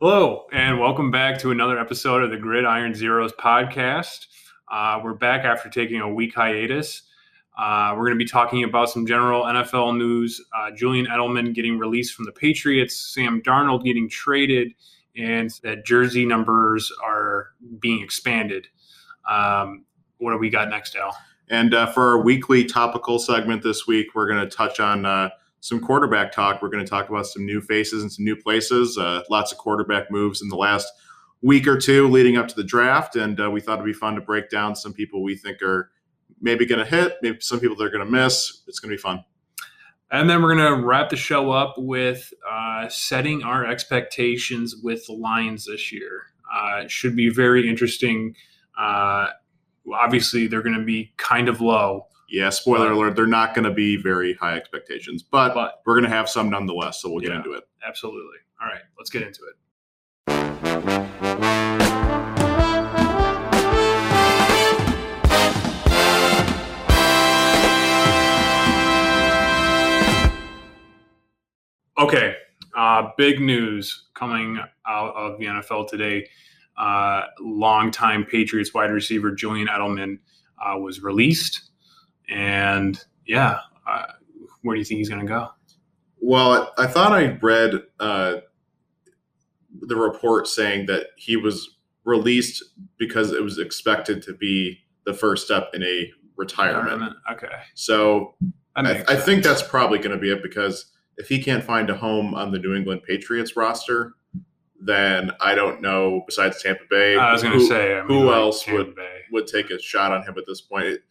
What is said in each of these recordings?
Hello, and welcome back to another episode of the Gridiron Zeros podcast. Uh, we're back after taking a week hiatus. Uh, we're going to be talking about some general NFL news. Uh, Julian Edelman getting released from the Patriots, Sam Darnold getting traded, and that jersey numbers are being expanded. Um, what do we got next, Al? And uh, for our weekly topical segment this week, we're going to touch on uh, some quarterback talk. We're going to talk about some new faces and some new places. Uh, lots of quarterback moves in the last week or two leading up to the draft, and uh, we thought it'd be fun to break down some people we think are maybe going to hit, maybe some people they're going to miss. It's going to be fun. And then we're going to wrap the show up with uh, setting our expectations with the Lions this year. Uh, it should be very interesting. Uh, obviously, they're going to be kind of low. Yeah, spoiler alert, they're not going to be very high expectations, but, But- we're going to have some nonetheless, so we'll get Yeah. into it. Absolutely. All right, let's get into it. Okay, uh, big news coming out of the NFL today. Uh, longtime Patriots wide receiver Julian Edelman uh, was released, and yeah, uh, where do you think he's going to go? Well, I, I thought I read uh, the report saying that he was released because it was expected to be the first step in a retirement. Okay, So I, I think that's probably going to be it because if he can't find a home on the New England Patriots roster, then I don't know. Besides Tampa Bay, I was going to who- say, I mean, who like else Tampa would- Bay. would take a shot on him at this point. It-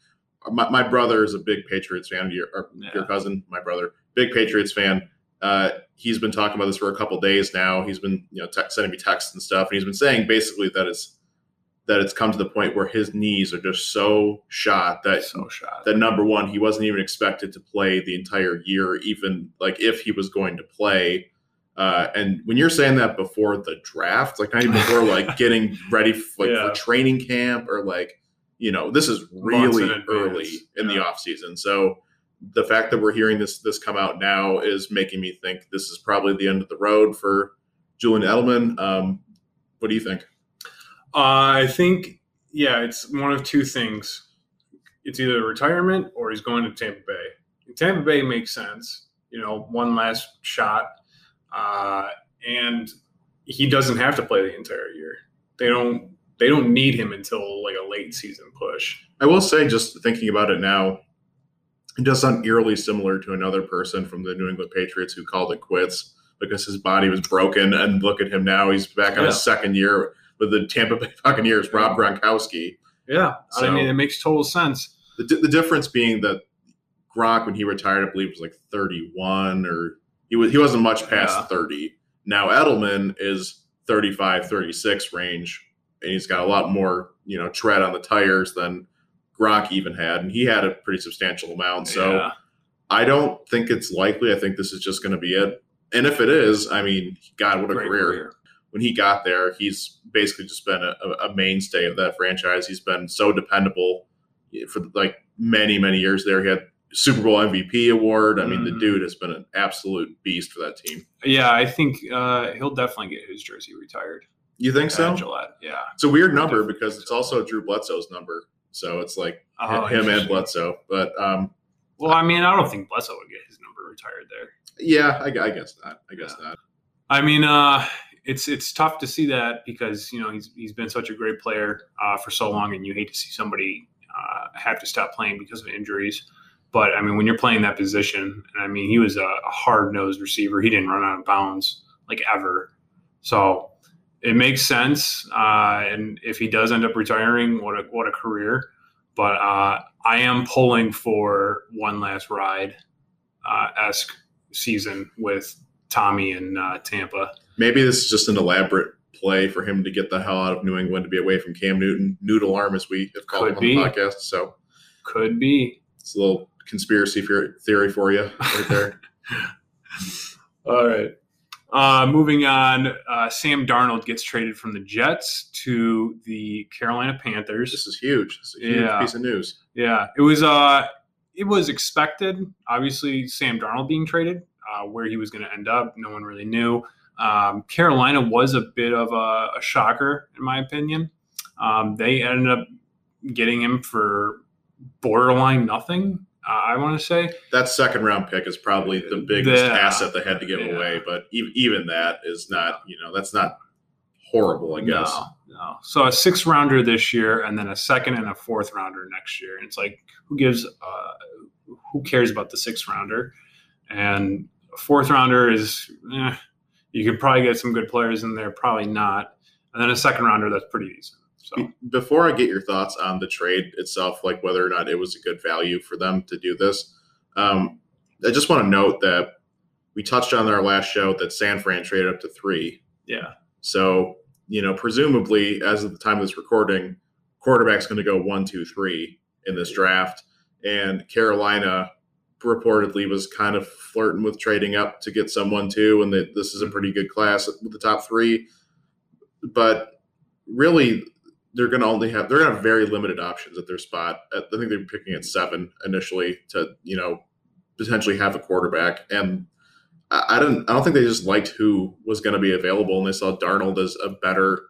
my, my brother is a big Patriots fan. Your, Yeah. your cousin, my brother, big Patriots fan. Uh, he's been talking about this for a couple days now. He's been you know sending me texts and stuff, and he's been saying basically that it's that it's come to the point where his knees are just so shot that so shot. that number one, he wasn't even expected to play the entire year, even like if he was going to play. Uh, and when you're saying that before the draft, like not even before like getting ready f- like Yeah. for training camp or like, you know, this is really early in the Yeah. off season. So the fact that we're hearing this this come out now is making me think this is probably the end of the road for Julian Edelman. Um, what do you think? Uh, I think, yeah, it's one of two things. It's either retirement or he's going to Tampa Bay. Tampa Bay makes sense. You know, one last shot, uh, and he doesn't have to play the entire year. They don't. They don't need him until like a late season push. I will say, just thinking about it now, it does sound eerily similar to another person from the New England Patriots who called it quits because his body was broken. And look at him now; he's back on Yeah. his second year with the Tampa Bay Buccaneers. Rob Gronkowski. Yeah, I mean, it makes total sense. The, the difference being that Gronk, when he retired, I believe was like thirty-one, or he was he wasn't much past Yeah. thirty. Now Edelman is 35, 36 range, and he's got a lot more you know tread on the tires than Gronk even had, and he had a pretty substantial amount. So. yeah. I don't think it's likely. I think this is just going to be it. And if it is, I mean, God, what a Great career. When he got there, he's basically just been a, a mainstay of that franchise. He's been so dependable for like many, many years there. He had Super Bowl MVP award. I mean, the Mhm. dude has been an absolute beast for that team. Yeah, I think uh, he'll definitely get his jersey retired. You think so? Gillette. Yeah. It's a weird number because it's also Drew Bledsoe's number. So it's like Oh, him and. Bledsoe. But um, Well, I mean, I don't think Bledsoe would get his number retired there. yeah, I, I guess not. I guess not. I mean, uh, it's it's tough to see that because you know he's he's been such a great player uh, for so long, and you hate to see somebody uh, have to stop playing because of injuries. But I mean, when you're playing that position, and I mean, he was a, a hard nosed receiver. He didn't run out of bounds like ever. So it makes sense. Uh, and if he does end up retiring, what a what a career. But uh, I am pulling for one last ride uh, esque season with Tommy and uh, Tampa. Maybe this is just an elaborate play for him to get the hell out of New England to be away from Cam Newton, Noodle Arm, as we have called Could him on be. the podcast. So Could be. it's a little conspiracy theory for you right there. All right. Uh, moving on, uh, Sam Darnold gets traded from the Jets to the Carolina Panthers. this is huge. It's a huge Yeah. piece of news. Yeah, it was. Uh, it was expected. Obviously, Sam Darnold being traded, uh, where he was going to end up, no one really knew. Um, Carolina was a bit of a, a shocker, in my opinion. Um, they ended up getting him for borderline nothing. I want to say that second round pick is probably the biggest the, asset they had to give yeah. away, but even, even that is not, you know, that's not horrible, I guess. No, no. So a six rounder this year, and then a second and a fourth rounder next year. And it's like, who gives? Uh, who cares about the sixth rounder? And a fourth rounder is, eh, you could probably get some good players in there, probably not. And then a second rounder that's pretty decent. So before I get your thoughts on the trade itself, like whether or not it was a good value for them to do this, um, I just want to note that we touched on our last show that San Fran traded up to three. Yeah. So you know, presumably as of the time of this recording, quarterback's going to go one, two, three in this draft, and Carolina reportedly was kind of flirting with trading up to get someone too, and that this is a pretty good class with the top three. But really, they're going to only have they're going to have very limited options at their spot. I think they're picking at seven initially to you know potentially have a quarterback, and I don't I don't think they just liked who was going to be available, and they saw Darnold as a better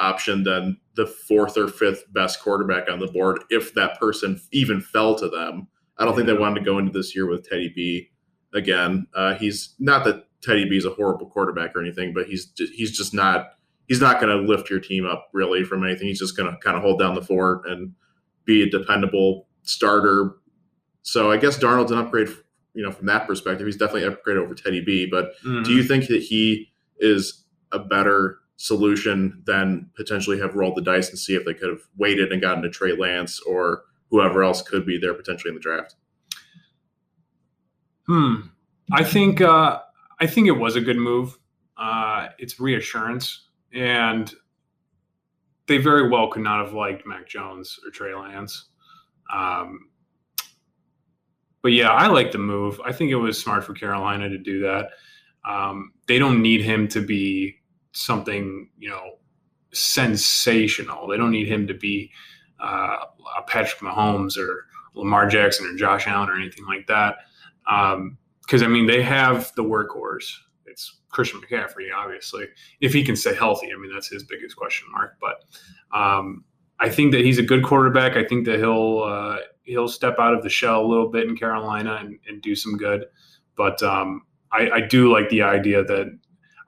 option than the fourth or fifth best quarterback on the board if that person even fell to them. I don't think they wanted to go into this year with Teddy B again. Uh, he's not that Teddy B is a horrible quarterback or anything, but he's he's just not he's not going to lift your team up really from anything. He's just going to kind of hold down the fort and be a dependable starter. So I guess Darnold's an upgrade, you know, from that perspective. He's definitely an upgrade over Teddy B. But mm-hmm. do you think that he is a better solution than potentially have rolled the dice and see if they could have waited and gotten to Trey Lance or whoever else could be there potentially in the draft? Hmm. I think uh, I think it was a good move. Uh, it's reassurance, and they very well could not have liked Mac Jones or Trey Lance. Um, but yeah, I like the move. I think it was smart for Carolina to do that. Um, they don't need him to be something, you know, sensational. They don't need him to be uh, a Patrick Mahomes or Lamar Jackson or Josh Allen or anything like that. Because um, I mean, they have the workhorse. It's Christian McCaffrey, obviously, if he can stay healthy. I mean, that's his biggest question mark. But um, I think that he's a good quarterback. I think that he'll uh, he'll step out of the shell a little bit in Carolina and, and do some good. But um, I, I do like the idea that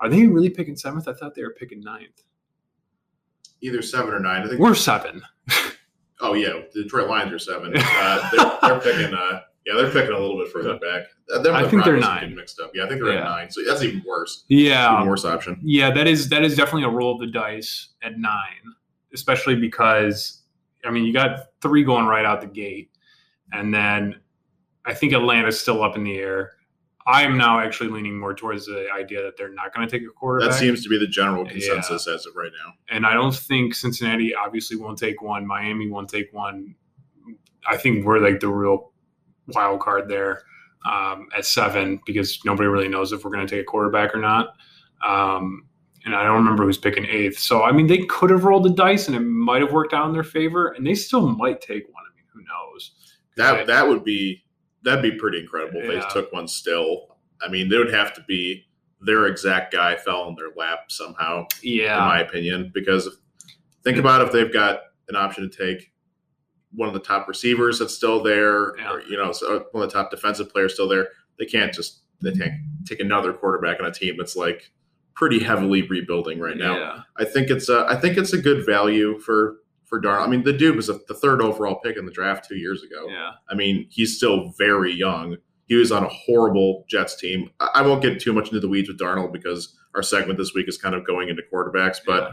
are they really picking seventh? I thought they were picking ninth. Either seven or nine. I think we're seven. Oh yeah, the Detroit Lions are seven. Uh, they're, they're, picking. Uh, yeah, they're picking a little bit further back. Uh, I think they're nine. Mixed up. Yeah, I think they're yeah. at nine. So that's even worse. Yeah, even worse option. Yeah, that is that is definitely a roll of the dice at nine, especially because I mean you got three going right out the gate, and then I think Atlanta's still up in the air. I'm now actually leaning more towards the idea that they're not going to take a quarterback. That seems to be the general consensus yeah. as of right now. And I don't think Cincinnati obviously won't take one. Miami won't take one. I think we're like the real wild card there um, at seven because nobody really knows if we're going to take a quarterback or not. Um, and I don't remember who's picking eighth. So I mean, they could have rolled the dice and it might have worked out in their favor, and they still might take one. I mean, who knows? That that would be that'd be pretty incredible if yeah. they took one still. I mean, they would have to be their exact guy fell in their lap somehow. Yeah, in my opinion, because think about if they've got an option to take one of the top receivers that's still there, yeah. or you know, so one of the top defensive players still there. They can't just they can't take another quarterback on a team that's like pretty heavily rebuilding right now. Yeah. I think it's a I think it's a good value for for Darnold. I mean, the dude was a, the third overall pick in the draft two years ago. Yeah. I mean, he's still very young. He was on a horrible Jets team. I, I won't get too much into the weeds with Darnold because our segment this week is kind of going into quarterbacks. But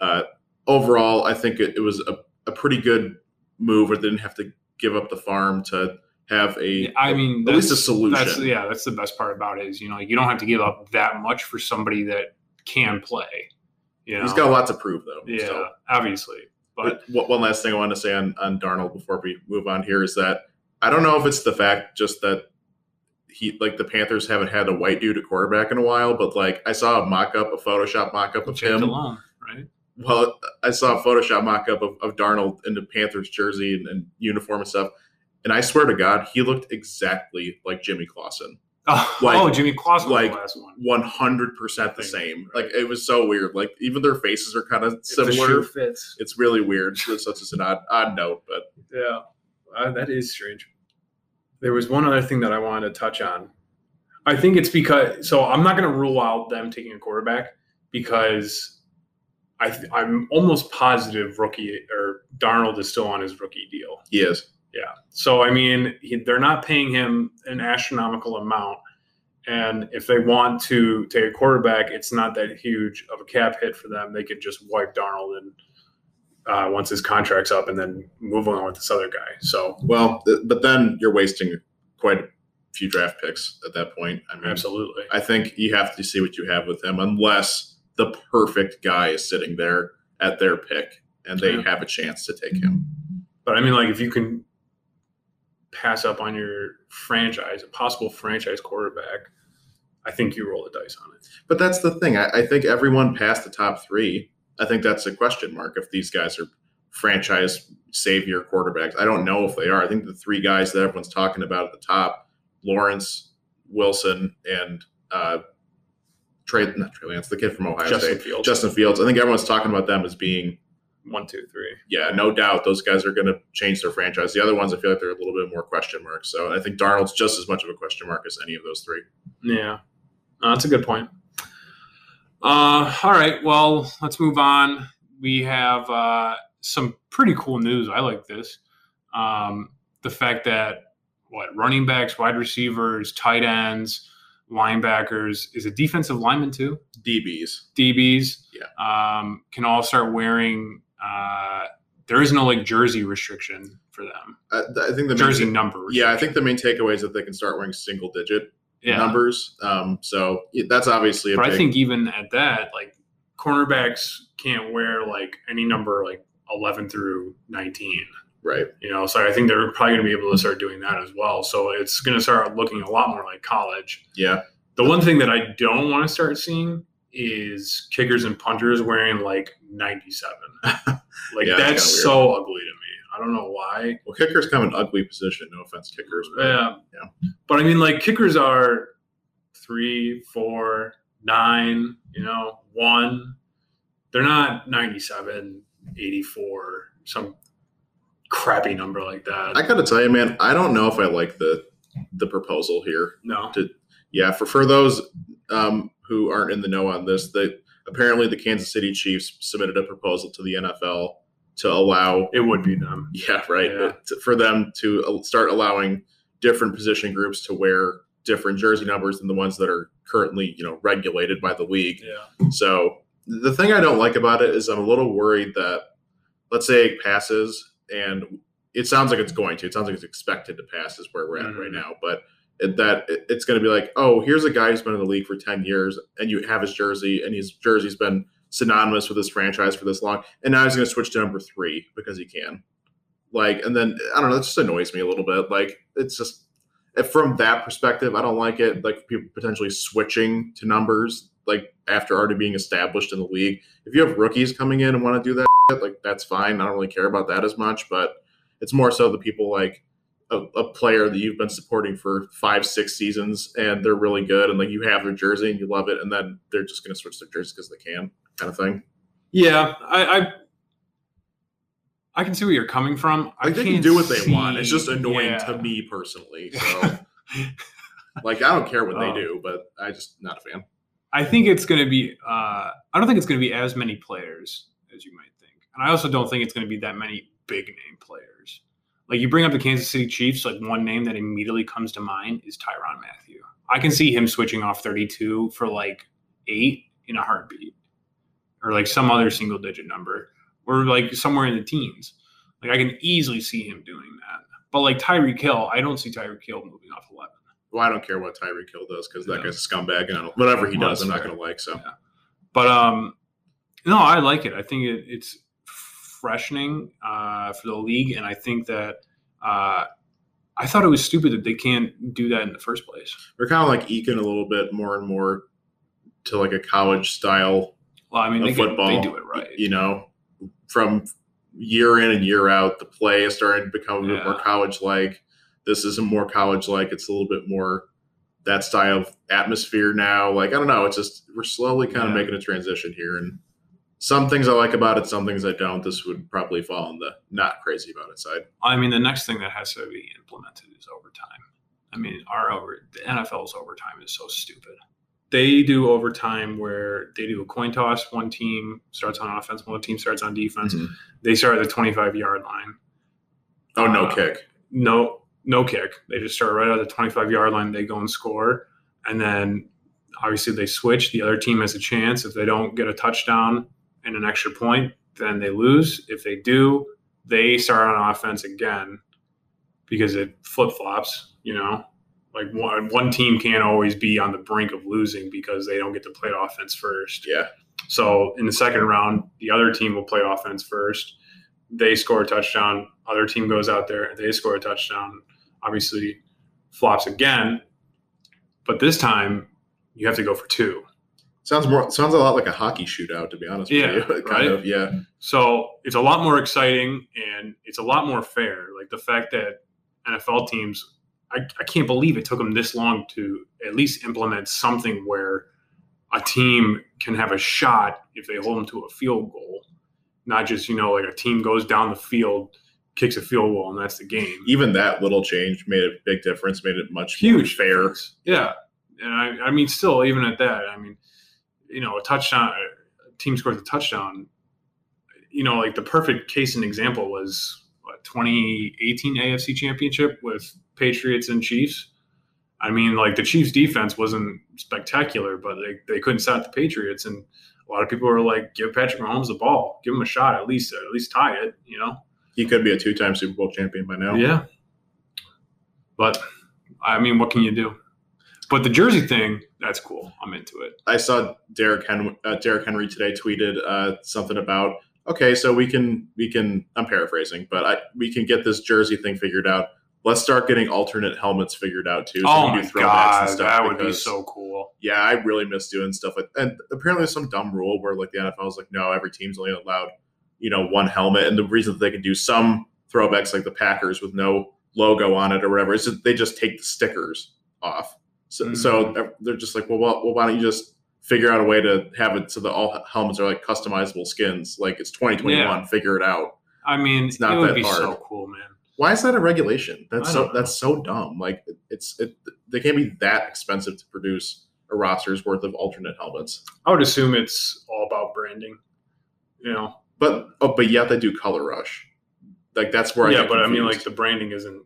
yeah. uh, overall, I think it, it was a, a, pretty good move. Or they didn't have to give up the farm to have a. I mean, at least a solution. That's, yeah, that's the best part about it is you know you don't have to give up that much for somebody that can play. You know? He's got a lot to prove, though. Yeah, so. obviously. But one last thing I want to say on, on Darnold before we move on here is that I don't know if it's the fact just that he like the Panthers haven't had a white dude at quarterback in a while, but like I saw a mock up, a Photoshop mock up of him. Along? Well, I saw a Photoshop mock up of, of Darnold in the Panthers jersey and, and, uniform and stuff. And I swear to God, he looked exactly like Jimmy Clausen. Oh, Like- oh Jimmy Clausen was like- one. hundred percent the same. Like it was so weird. Like even their faces are kind of If the shoe similar. fits. It's really weird. It's such as an odd odd note, but Yeah, uh, that is strange. There was one other thing that I wanted to touch on. I think it's because so I'm not going to rule out them taking a quarterback because I th- I'm almost positive rookie or Darnold is still on his rookie deal. he is. Yeah. So I mean, he, they're not paying him an astronomical amount, and if they want to take a quarterback, it's not that huge of a cap hit for them. They could just wipe Darnold and uh, once his contract's up, and then move on with this other guy. So Well, th- but then you're wasting quite a few draft picks at that point. I mean, absolutely. I think you have to see what you have with him, unless the perfect guy is sitting there at their pick and they Yeah. have a chance to take him. But I mean, like if you can pass up on your franchise, a possible franchise quarterback, I think you roll the dice on it. But that's the thing. I, I think everyone past the top three. I think that's a question mark if these guys are franchise savior quarterbacks. I don't know if they are. I think the three guys that everyone's talking about at the top: Lawrence, Wilson, and uh, Trey. Not Trey Lance, the kid from Ohio Justin State, Fields, Justin Fields. I think everyone's talking about them as being one, two, three. yeah, no doubt those guys are going to change their franchise. The other ones, I feel like they're a little bit more question marks. So I think Darnold's just as much of a question mark as any of those three. Yeah, Uh, that's a good point. Uh, all right, well, let's move on. We have uh, some pretty cool news. I like this. Um, the fact that what running backs, wide receivers, tight ends, linebackers is a defensive lineman too. DBs. DBs Yeah. um, can all start wearing. Uh, there is no like jersey restriction for them. I, I think the Jersey main, number. yeah, I think the main takeaway is that they can start wearing single digit yeah. numbers. Um, so yeah, that's obviously a But big, I think even at that, like cornerbacks can't wear like any number like eleven through nineteen. Right. You know, so I think they're probably going to be able to start doing that as well. So it's going to start looking a lot more like college. Yeah, The one thing that I don't want to start seeing is kickers and punters wearing like 97. Like Yeah, that's so ugly to me. I don't know why. well, kickers come in ugly position. No offense, kickers. but- Yeah. Yeah. But I mean, like kickers are three, four, nine, you know, one. They're not 97, 84, some crappy number like that. I got to tell you, man, I don't know if I like the the proposal here. no. Yeah, for for those um, who aren't in the know on this, that apparently the Kansas City Chiefs submitted a proposal to the NFL to allow It would be them. Yeah, right. Yeah. To- For them to start allowing different position groups to wear different jersey numbers than the ones that are currently, you know, regulated by the league. Yeah. So the thing I don't like about it is I'm a little worried that, let's say it passes, and it sounds like it's going to. It sounds like it's expected to pass, is where we're at right Mhm. now. But it, that it- it's going to be like, oh, here's a guy who's been in the league for ten years, and you have his jersey, and his jersey's been synonymous with this franchise for this long, and now he's going to switch to number three because he can. Like, and then I don't know, that just annoys me a little bit. Like, it's just from that perspective, I don't like it. Like people potentially switching to numbers, like after already being established in the league. If you have rookies coming in and want to do that, like that's fine. I don't really care about that as much. But it's more so the people like a, a player that you've been supporting for five, six seasons, and they're really good, and like you have their jersey and you love it, and then they're just going to switch their jersey because they can, kind of thing. Yeah. I, I I can see where you're coming from. I Like they can do what they see- want. It's just annoying yeah. to me personally. So, like, I don't care what they Oh. do, but I just not a fan. I think it's going to be. Uh, I don't think it's going to be as many players as you might and I also don't think it's going to be that many big name players. Like you bring up the Kansas City Chiefs, like one name that immediately comes to mind is Tyrann Mathieu. I can see him switching off 32 for like eight in a heartbeat, or like some other single digit number, or like somewhere in the teens. Like I can easily see him doing that. But like Tyreek Hill, I don't see Tyreek Hill moving off 11. Well, I don't care what Tyreek Hill does because that Yeah. guy's a scumbag, and I don't, whatever he Well, does, I'm not going to like. So, But um, no, I like it. I think it, it's freshening uh, for the league, and I think that uh, I thought it was stupid that they can't do that in the first place. we're kind of like eking a little bit more and more to like a college style Well, I mean, of they, can- football. they do it right. You know, from year in and year out, the play is starting to become a bit more college like. This isn't more college like. It's a little bit more that style of atmosphere now. Like I don't know, it's just we're slowly kind of making a transition here, and some things I like about it, some things I don't. This would probably fall on the not crazy about it side. I mean, the next thing that has to be implemented is overtime. I mean, our over the NFL's overtime is so stupid. They do overtime where they do a coin toss. One team starts on offense, one team starts on defense. Mhm. They start at the 25 yard line. Oh no, Uh, kick. No, no kick. They just start right at the 25 yard line. They go and score, and then obviously they switch. The other team has a chance. If they don't get a touchdown and an extra point, then they lose. If they do, they start on offense again because it flip flops. You know, like one one team can't always be on the brink of losing because they don't get to play offense first. Yeah. So in the second round, the other team will play offense first. They score a touchdown. Other team goes out there. They score a touchdown. Obviously, flops again. But this time, you have to go for two. Sounds more sounds a lot like a hockey shootout, to be honest Yeah, with you. kind right? of, yeah. So it's a lot more exciting and it's a lot more fair. Like the fact that NFL teams, I, I can't believe it took them this long to at least implement something where a team can have a shot if they hold them to a field goal, not just, you know, like a team goes down the field, kicks a field goal, and that's the game. Even that little change made a big difference, made it much more Huge fair. Yeah. And I, I mean, still, even at that, I mean, you know, a touchdown, a team scores a touchdown. You know, like the perfect case and example was what, 2018 AFC Championship with Patriots and Chiefs. I mean, like the Chiefs' defense wasn't spectacular, but they, they couldn't stop the Patriots, and a lot of people were like, "Give Patrick Mahomes the ball, give him a shot, at least at least tie it," you know. He could be a two time Super Bowl champion by now. Yeah. But I mean, what can you do? But the jersey thing, that's cool. I'm into it. I saw Derrick Henry, uh, Derrick Henry today tweeted uh, something about okay, so we can we can I'm paraphrasing, but I we can get this jersey thing figured out. Let's start getting alternate helmets figured out too. so oh my throwbacks god, and stuff that would be so cool. Yeah, I really miss doing stuff like and apparently there's some dumb rule where like the NFL is like, no, every team's only allowed, you know, one helmet. And the reason that they can do some throwbacks like the Packers with no logo on it or whatever, is that they just take the stickers off. So, so Mm. they're just like, well, well, well, why don't you just figure out a way to have it so that all helmets are like customizable skins? Like it's 2021, Yeah. figure it out. I mean, It's not it that hard. so cool, man. Why is that a regulation? That's so know. that's so dumb. Like it's it they can't be that expensive to produce a roster's worth of alternate helmets. I would assume it's all about branding. You know, But oh, but yet they do color rush. Like that's where I yeah, but I mean, like the branding isn't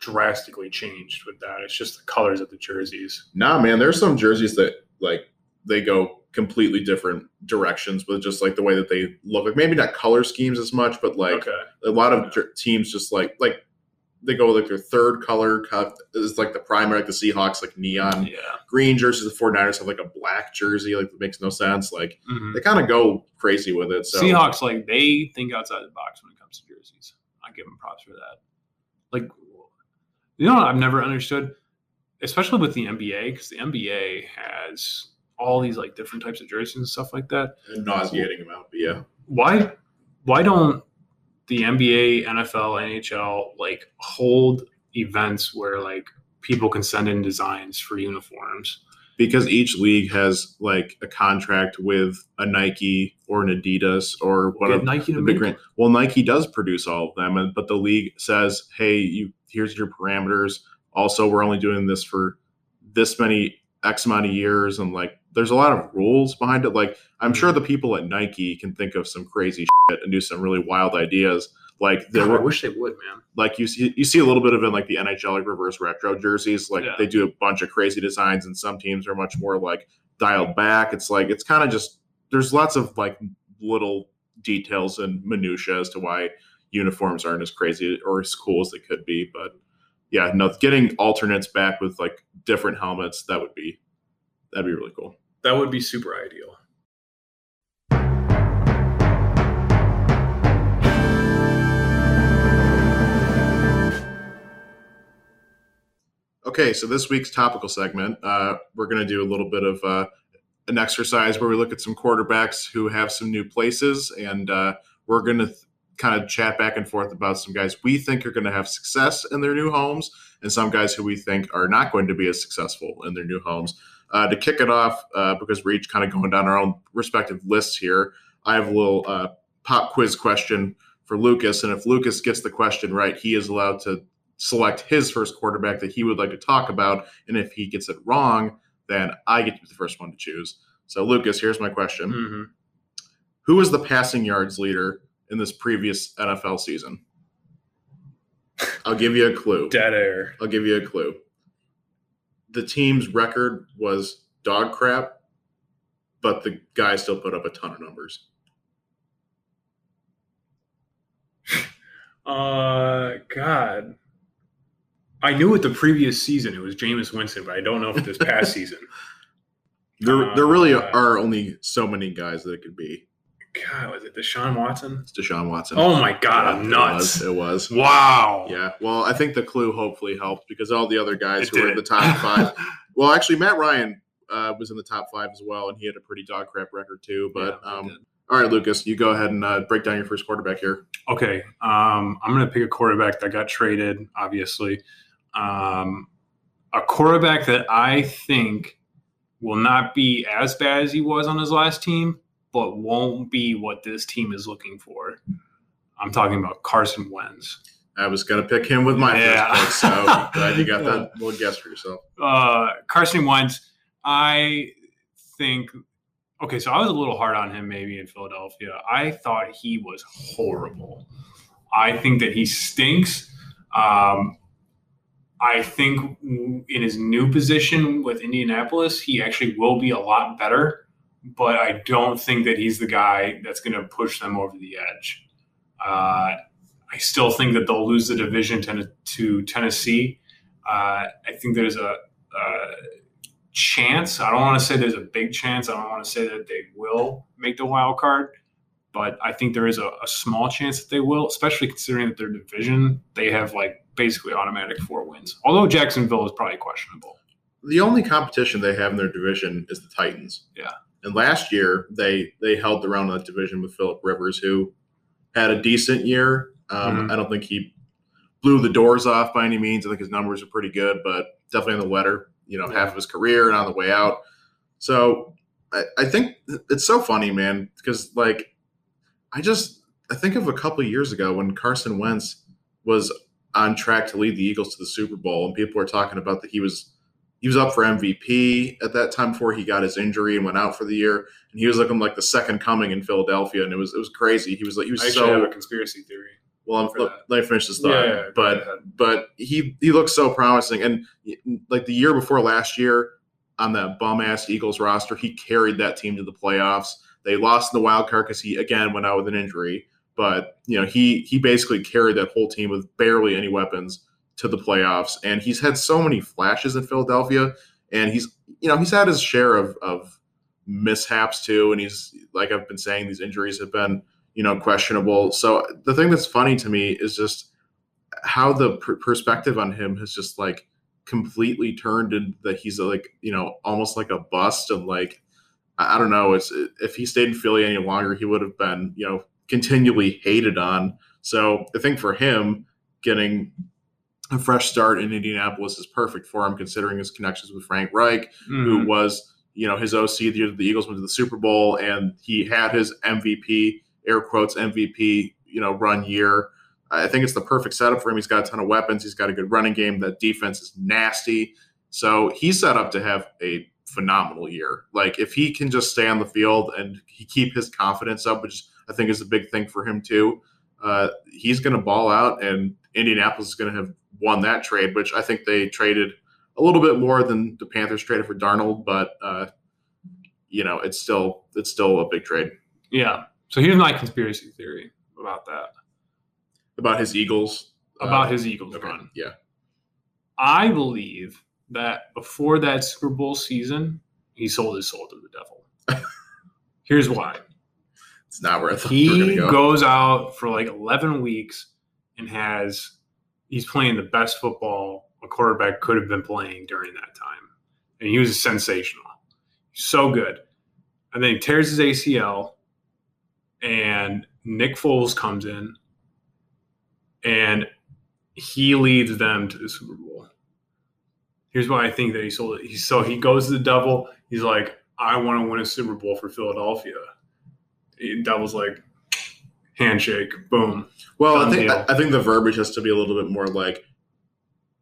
drastically changed with that. It's just the colors of the jerseys. nah, man. There's some jerseys that like they go completely different directions with just like the way that they look. Like maybe not color schemes as much, but like okay, a lot of jer- teams just like like they go with like their third color cut is like the primary, like the Seahawks, like neon yeah, green jerseys. The 49ers have like a black jersey, like that makes no sense. Like Mhm. they kind of go crazy with it. So Seahawks like they think outside the box when it comes to jerseys. I give them props for that. Like, you know, what I've never understood, especially with the NBA, because the NBA has all these like different types of jerseys and stuff like that. nauseating amount, but yeah. Why, why don't the NBA, NFL, NHL like hold events where like people can send in designs for uniforms? because each league has like a contract with a Nike or an Adidas or whatever. Nike the big brand. Well, Nike does produce all of them, but the league says, "Hey, you here's your parameters. Also, we're only doing this for this many X amount of years." And like, there's a lot of rules behind it. Like, I'm sure mm-hmm. the people at Nike can think of some crazy shit and do some really wild ideas. Like there I wish they would, man. like you see you see a little bit of it in like the NHL like reverse retro jerseys. Like Yeah. they do a bunch of crazy designs, and some teams are much more like dialed back. It's like it's kind of just there's lots of like little details and minutia as to why uniforms aren't as crazy or as cool as they could be. But yeah, no, getting alternates back with like different helmets that would be that'd be really cool. That would be super ideal. Okay, so this week's topical segment, uh, we're going to do a little bit of uh, an exercise where we look at some quarterbacks who have some new places, and uh, we're going to th- kind of chat back and forth about some guys we think are going to have success in their new homes and some guys who we think are not going to be as successful in their new homes. Uh, to kick it off, uh, because we're each kind of going down our own respective lists here, I have a little uh, pop quiz question for Lucas. And if Lucas gets the question right, he is allowed to select his first quarterback that he would like to talk about. And if he gets it wrong, then I get to be the first one to choose. So, Lucas, here's my question Mm-hmm. Who was the passing yards leader in this previous NFL season? I'll give you a clue. Dead air. I'll give you a clue. The team's record was dog crap, but the guy still put up a ton of numbers. Uh, God. I knew it the previous season. It was Jameis Winston, but I don't know if this past season. There, there really Uh, are only so many guys that it could be. God, was it Deshaun Watson? It's Deshaun Watson. Oh my God, I'm nuts. It was. It was. Wow. Yeah. Well, I think the clue hopefully helped because all the other guys It who were in the top five. well, actually, Matt Ryan uh, was in the top five as well, and he had a pretty dog crap record too. But Yeah, um, all right, Lucas, you go ahead and uh, break down your first quarterback here. Okay, um, I'm going to pick a quarterback that got traded, obviously. Um, a quarterback that I think will not be as bad as he was on his last team, but won't be what this team is looking for. I'm talking about Carson Wentz. I was going to pick him with my Yeah. first pick, so glad you got that little guess for yourself. Uh, Carson Wentz, I think. Okay, so I was a little hard on him maybe in Philadelphia. I thought he was horrible. I think that he stinks. Um, I think in his new position with Indianapolis, he actually will be a lot better, but I don't think that he's the guy that's going to push them over the edge. Uh, I still think that they'll lose the division to, to Tennessee. Uh, I think there's a, a chance. I don't want to say there's a big chance. I don't want to say that they will make the wild card, but I think there is a, a small chance that they will, especially considering that their division they have like basically automatic four wins. Although Jacksonville is probably questionable. The only competition they have in their division is the Titans. Yeah. And last year they they held the round of that division with Philip Rivers, who had a decent year. Um, Mhm. I don't think he blew the doors off by any means. I think his numbers are pretty good, but definitely in the letter, you know, half of his career and on the way out. So I, I think it's so funny, man, because like I just I think of a couple of years ago when Carson Wentz was on track to lead the Eagles to the Super Bowl, and people were talking about that he was he was up for MVP at that time before he got his injury and went out for the year, and he was looking like the second coming in Philadelphia, and it was it was crazy. He was like he was I so have a conspiracy theory. well. I'm, let, let me finish this thought, Yeah, yeah, but but he he looks so promising, and like the year before last year on that bum ass Eagles roster, he carried that team to the playoffs. They lost in the wild card because he again went out with an injury, but you know he he basically carried that whole team with barely any weapons to the playoffs, and he's had so many flashes in Philadelphia, and he's you know he's had his share of of mishaps too, and he's like I've been saying these injuries have been you know questionable. So the thing that's funny to me is just how the per- perspective on him has just like completely turned into that he's like you know almost like a bust and like I I don't know. It's if he stayed in Philly any longer, he would have been you know continually hated on. So I think for him, getting a fresh start in Indianapolis is perfect for him, considering his connections with Frank Reich, who Mhm. was you know his OC the year that the Eagles went to the Super Bowl, and he had his MVP air quotes MVP you know run year. I think it's the perfect setup for him. He's got a ton of weapons. He's got a good running game. That defense is nasty. So he's set up to have a phenomenal year. Like if he can just stay on the field and he keep his confidence up, which I think is a big thing for him too. Uh, he's going to ball out, and Indianapolis is going to have won that trade, which I think they traded a little bit more than the Panthers traded for Darnold, but uh, you know it's still it's still a big trade Yeah. So here's my conspiracy theory about that. about his Eagles. uh, About his Eagles okay, run. Yeah, I believe that before that Super Bowl season, he sold his soul to the devil. Here's why. it's not worth. I we were He go. goes out for like 11 weeks and has he's playing the best football a quarterback could have been playing during that time. And he was sensational. So good. And then he tears his ACL and Nick Foles comes in and he leads them to the Super Bowl. Here's why I think that he sold it. He, so he goes to the devil. He's like, I want to win a Super Bowl for Philadelphia. And Devil's like, handshake, boom. Well, I think deal. I, think the verbiage has to be a little bit more like,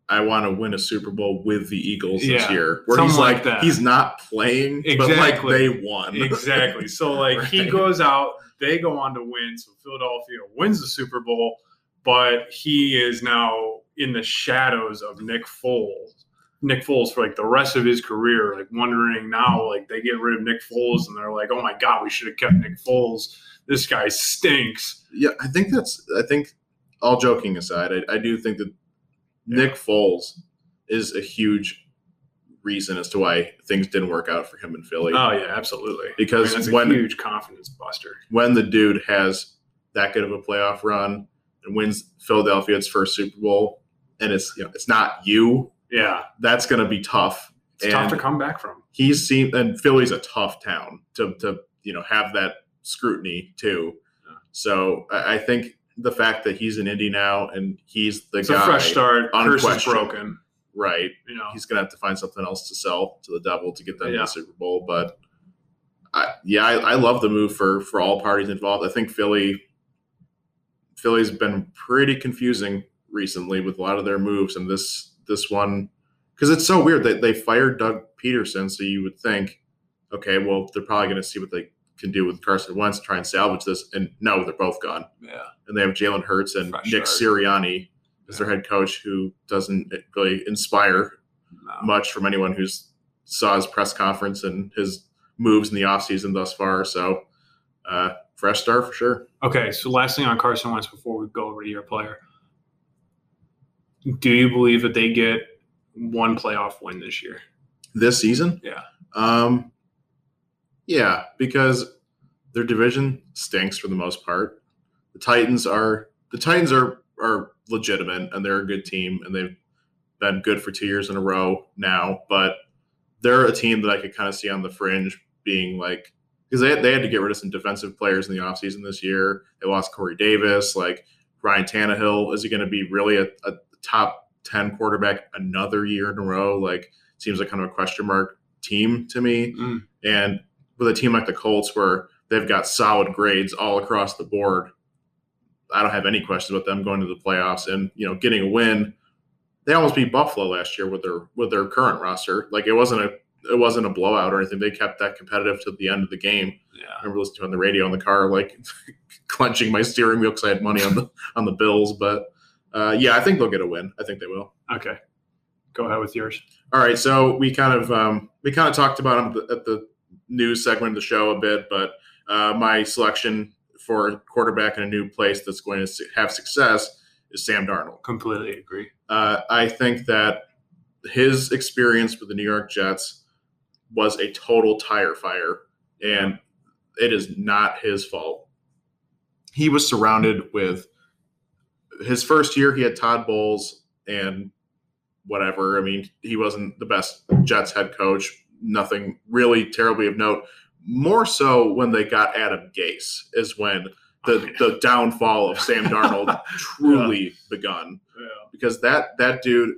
"I want to win a Super Bowl with the Eagles this Yeah, year." Where he's like like, that. he's not playing, but like they won. Exactly. So like he goes out, they go on to win. So Philadelphia wins the Super Bowl, but he is now in the shadows of Nick Foles. Nick Foles for like the rest of his career, like wondering now, like they get rid of Nick Foles and they're like, oh my god, we should have kept Nick Foles. This guy stinks. Yeah, I think that's. I think, all joking aside, I, I do think that Nick Foles is a huge reason as to why things didn't work out for him in Philly. Oh yeah, absolutely. Because I mean, when- a huge confidence buster. when the dude has that good of a playoff run and wins Philadelphia its first Super Bowl, and it's you know it's not you, Yeah, that's going to be tough. it's And tough to come back from. he's seen, and Philly's a tough town to to you know have that scrutiny too. Yeah. So I, I think the fact that he's in Indy now and he's the It's guy, a fresh start. Curse is broken. right? You know, He's going to have to find something else to sell to the devil to get them to Yeah. the Super Bowl. But I, yeah, I, I love the move for for all parties involved. I think Philly Philly's been pretty confusing recently with a lot of their moves, and this this one because it's so weird that they fired Doug Pederson, so you would think, okay, well they're probably going to see what they can do with Carson Wentz, to try and salvage this, and no, they're both gone, yeah. and they have Jalen Hurts and Fresh Nick start. Sirianni as their head coach, who doesn't really inspire No. much from anyone who's saw his press conference and his moves in the offseason thus far. So, uh, fresh start for sure. Okay, so last thing on Carson Wentz before we go over to your player. Do you believe that they get one playoff win this year? This season, Yeah. um, yeah, because their division stinks for the most part. The Titans are the Titans are are legitimate and they're a good team and they've been good for two years in a row now, but they're a team that I could kind of see on the fringe being like because they had, they had to get rid of some defensive players in the offseason this year. They lost Corey Davis, like Ryan Tannehill. Is he going to be really a, a top 10 quarterback another year in a row? Like, seems like kind of a question mark team to me. Mm. And with a team like the Colts, where they've got solid grades all across the board, I don't have any questions about them going to the playoffs and you know getting a win. They almost beat Buffalo last year with their with their current roster. Like it wasn't a it wasn't a blowout or anything. They kept that competitive to the end of the game. Yeah. I remember listening to on the radio in the car, like clenching my steering wheel because I had money on the on the Bills. But uh, yeah, I think they'll get a win. I think they will. Okay. Go ahead with yours. All right, so we kind of um, we kind of talked about them at the, at the news segment of the show a bit, but uh, my selection for quarterback in a new place that's going to have success is Sam Darnold. Completely agree. Uh, I think that his experience with the New York Jets was a total tire fire, and it is not his fault. He was surrounded with his first year. He had Todd Bowles and whatever. I mean, he wasn't the best Jets head coach. Nothing really terribly of note. More so when they got Adam Gase is when the oh, the downfall of Sam Darnold truly begun Yeah. because that that dude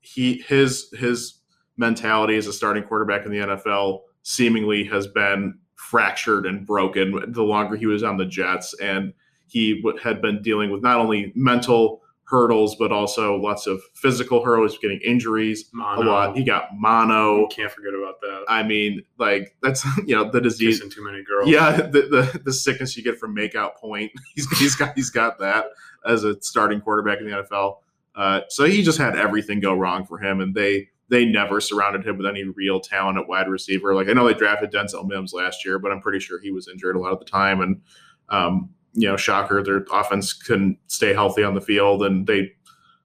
he his his mentality as a starting quarterback in the NFL seemingly has been fractured and broken the longer he was on the Jets and he had been dealing with not only mental hurdles but also lots of physical hurdles getting injuries Mono. a lot he got mono Can't forget about that. I mean like that's you know the disease Kissing too many girls. yeah, the, the the sickness you get from makeout point. He's he's got he's got that as a starting quarterback in the NFL. Uh, so he just had everything go wrong for him, and they they never surrounded him with any real talent at wide receiver. Like I know they drafted Denzel Mims last year, but I'm pretty sure he was injured a lot of the time. And um, you know, shocker, their offense couldn't stay healthy on the field, and they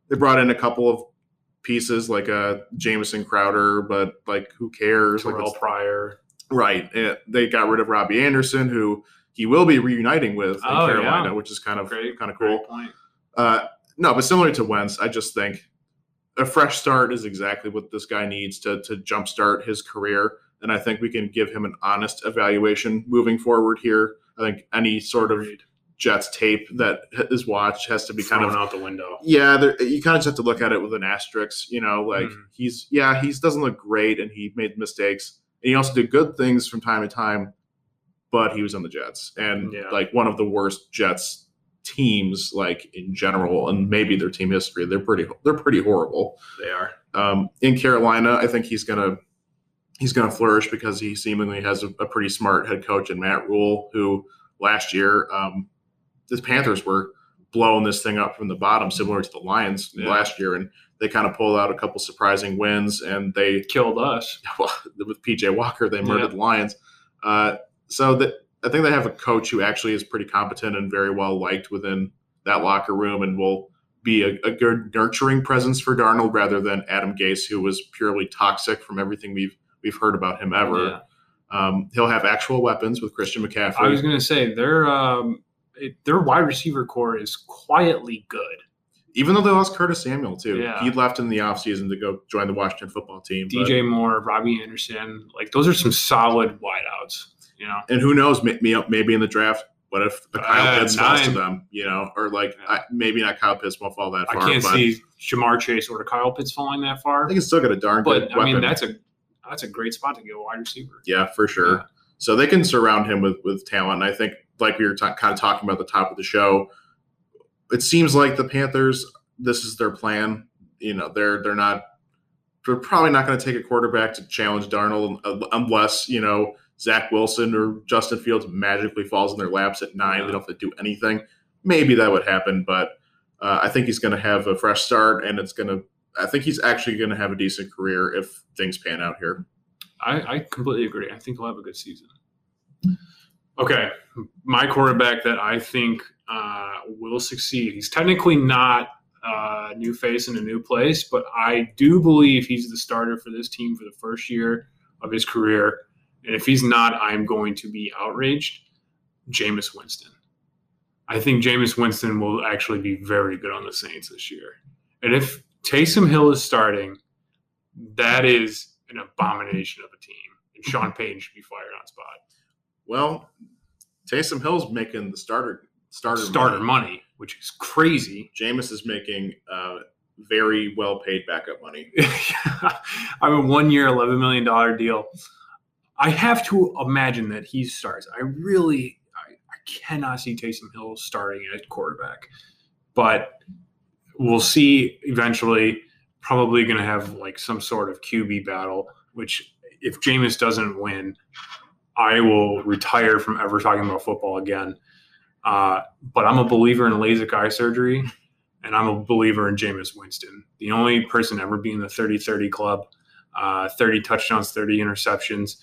they brought in a couple of pieces like a Jamison Crowder, but like who cares? Like Terrelle Pryor. Right. Uh, They got rid of Robbie Anderson, who he will be reuniting with in Oh, Carolina, yeah. which is kind of Great. kind of cool. Uh, no, but similar to Wentz, I just think a fresh start is exactly what this guy needs to to jumpstart his career, and I think we can give him an honest evaluation moving forward here. I think any sort of Agreed. Jets tape that is watched has to be kind Thrown of out the window. yeah. There, you kind of just have to look at it with an asterisk. You know, like Mhm. he's yeah, he doesn't look great and he made mistakes. And he also did good things from time to time, but he was on the Jets and Yeah. like one of the worst Jets teams like in general and maybe their team history. They're pretty they're pretty horrible. They are. Um, in Carolina, I think he's gonna he's gonna flourish because he seemingly has a, a pretty smart head coach in Matt Rhule, who last year um, the Panthers were blowing this thing up from the bottom, similar to the Lions Yeah. last year, and they kind of pulled out a couple surprising wins, and they Killed us. well, with PJ Walker, they murdered the Lions. Uh, so that I think they have a coach who actually is pretty competent and very well liked within that locker room, and will be a, a good nurturing presence for Darnold rather than Adam Gase, who was purely toxic from everything we've we've heard about him ever. Yeah. Um, he'll have actual weapons with Christian McCaffrey. I was going to say their um, it, their wide receiver core is quietly good. Even though they lost Curtis Samuel too, Yeah. he left in the offseason to go join the Washington football team. but- DJ Moore, Robbie Anderson, like those are some solid wideouts. You know, and who knows? may- may- Maybe in the draft, what if the Kyle Uh, Pitts falls to them? You know, or like Yeah. I, maybe not Kyle Pitts won't fall that far. I can't but see Ja'Marr Chase or Kyle Pitts falling that far. I think it's still got a darn good But I mean, weapon. that's a that's a great spot to get a wide receiver. yeah, for sure. Yeah. So they can surround him with with talent. And I think, like we were ta- kind of talking about at the top of the show, it seems like the Panthers. This is their plan. You know, they're they're not. They're probably not going to take a quarterback to challenge Darnold unless you know Zach Wilson or Justin Fields magically falls in their laps at nine. They don't have to do anything. Maybe that would happen, but uh, I think he's going to have a fresh start, and it's going to. I think he's actually going to have a decent career if things pan out here. I, I completely agree. I think he'll have a good season. Okay, my quarterback that I think uh, will succeed. He's technically not a new face in a new place, but I do believe he's the starter for this team for the first year of his career. And if he's not, I'm going to be outraged. Jameis Winston. I think Jameis Winston will actually be very good on the Saints this year. And if Taysom Hill is starting, that is an abomination of a team. And Sean Payton should be fired on spot. Well, Taysom Hill's making the starter starter Starter money. money, which is crazy. Jameis is making uh, very well paid backup money. I'm a one year, $11 million deal. I have to imagine that he starts. I really, I, I cannot see Taysom Hill starting at quarterback, but we'll see eventually. Probably going to have like some sort of QB battle, which if Jameis doesn't win, I will retire from ever talking about football again. Uh, but I'm a believer in LASIK eye surgery, and I'm a believer in Jameis Winston. The only person ever being the 30 30 club, uh, 30 touchdowns, 30 interceptions.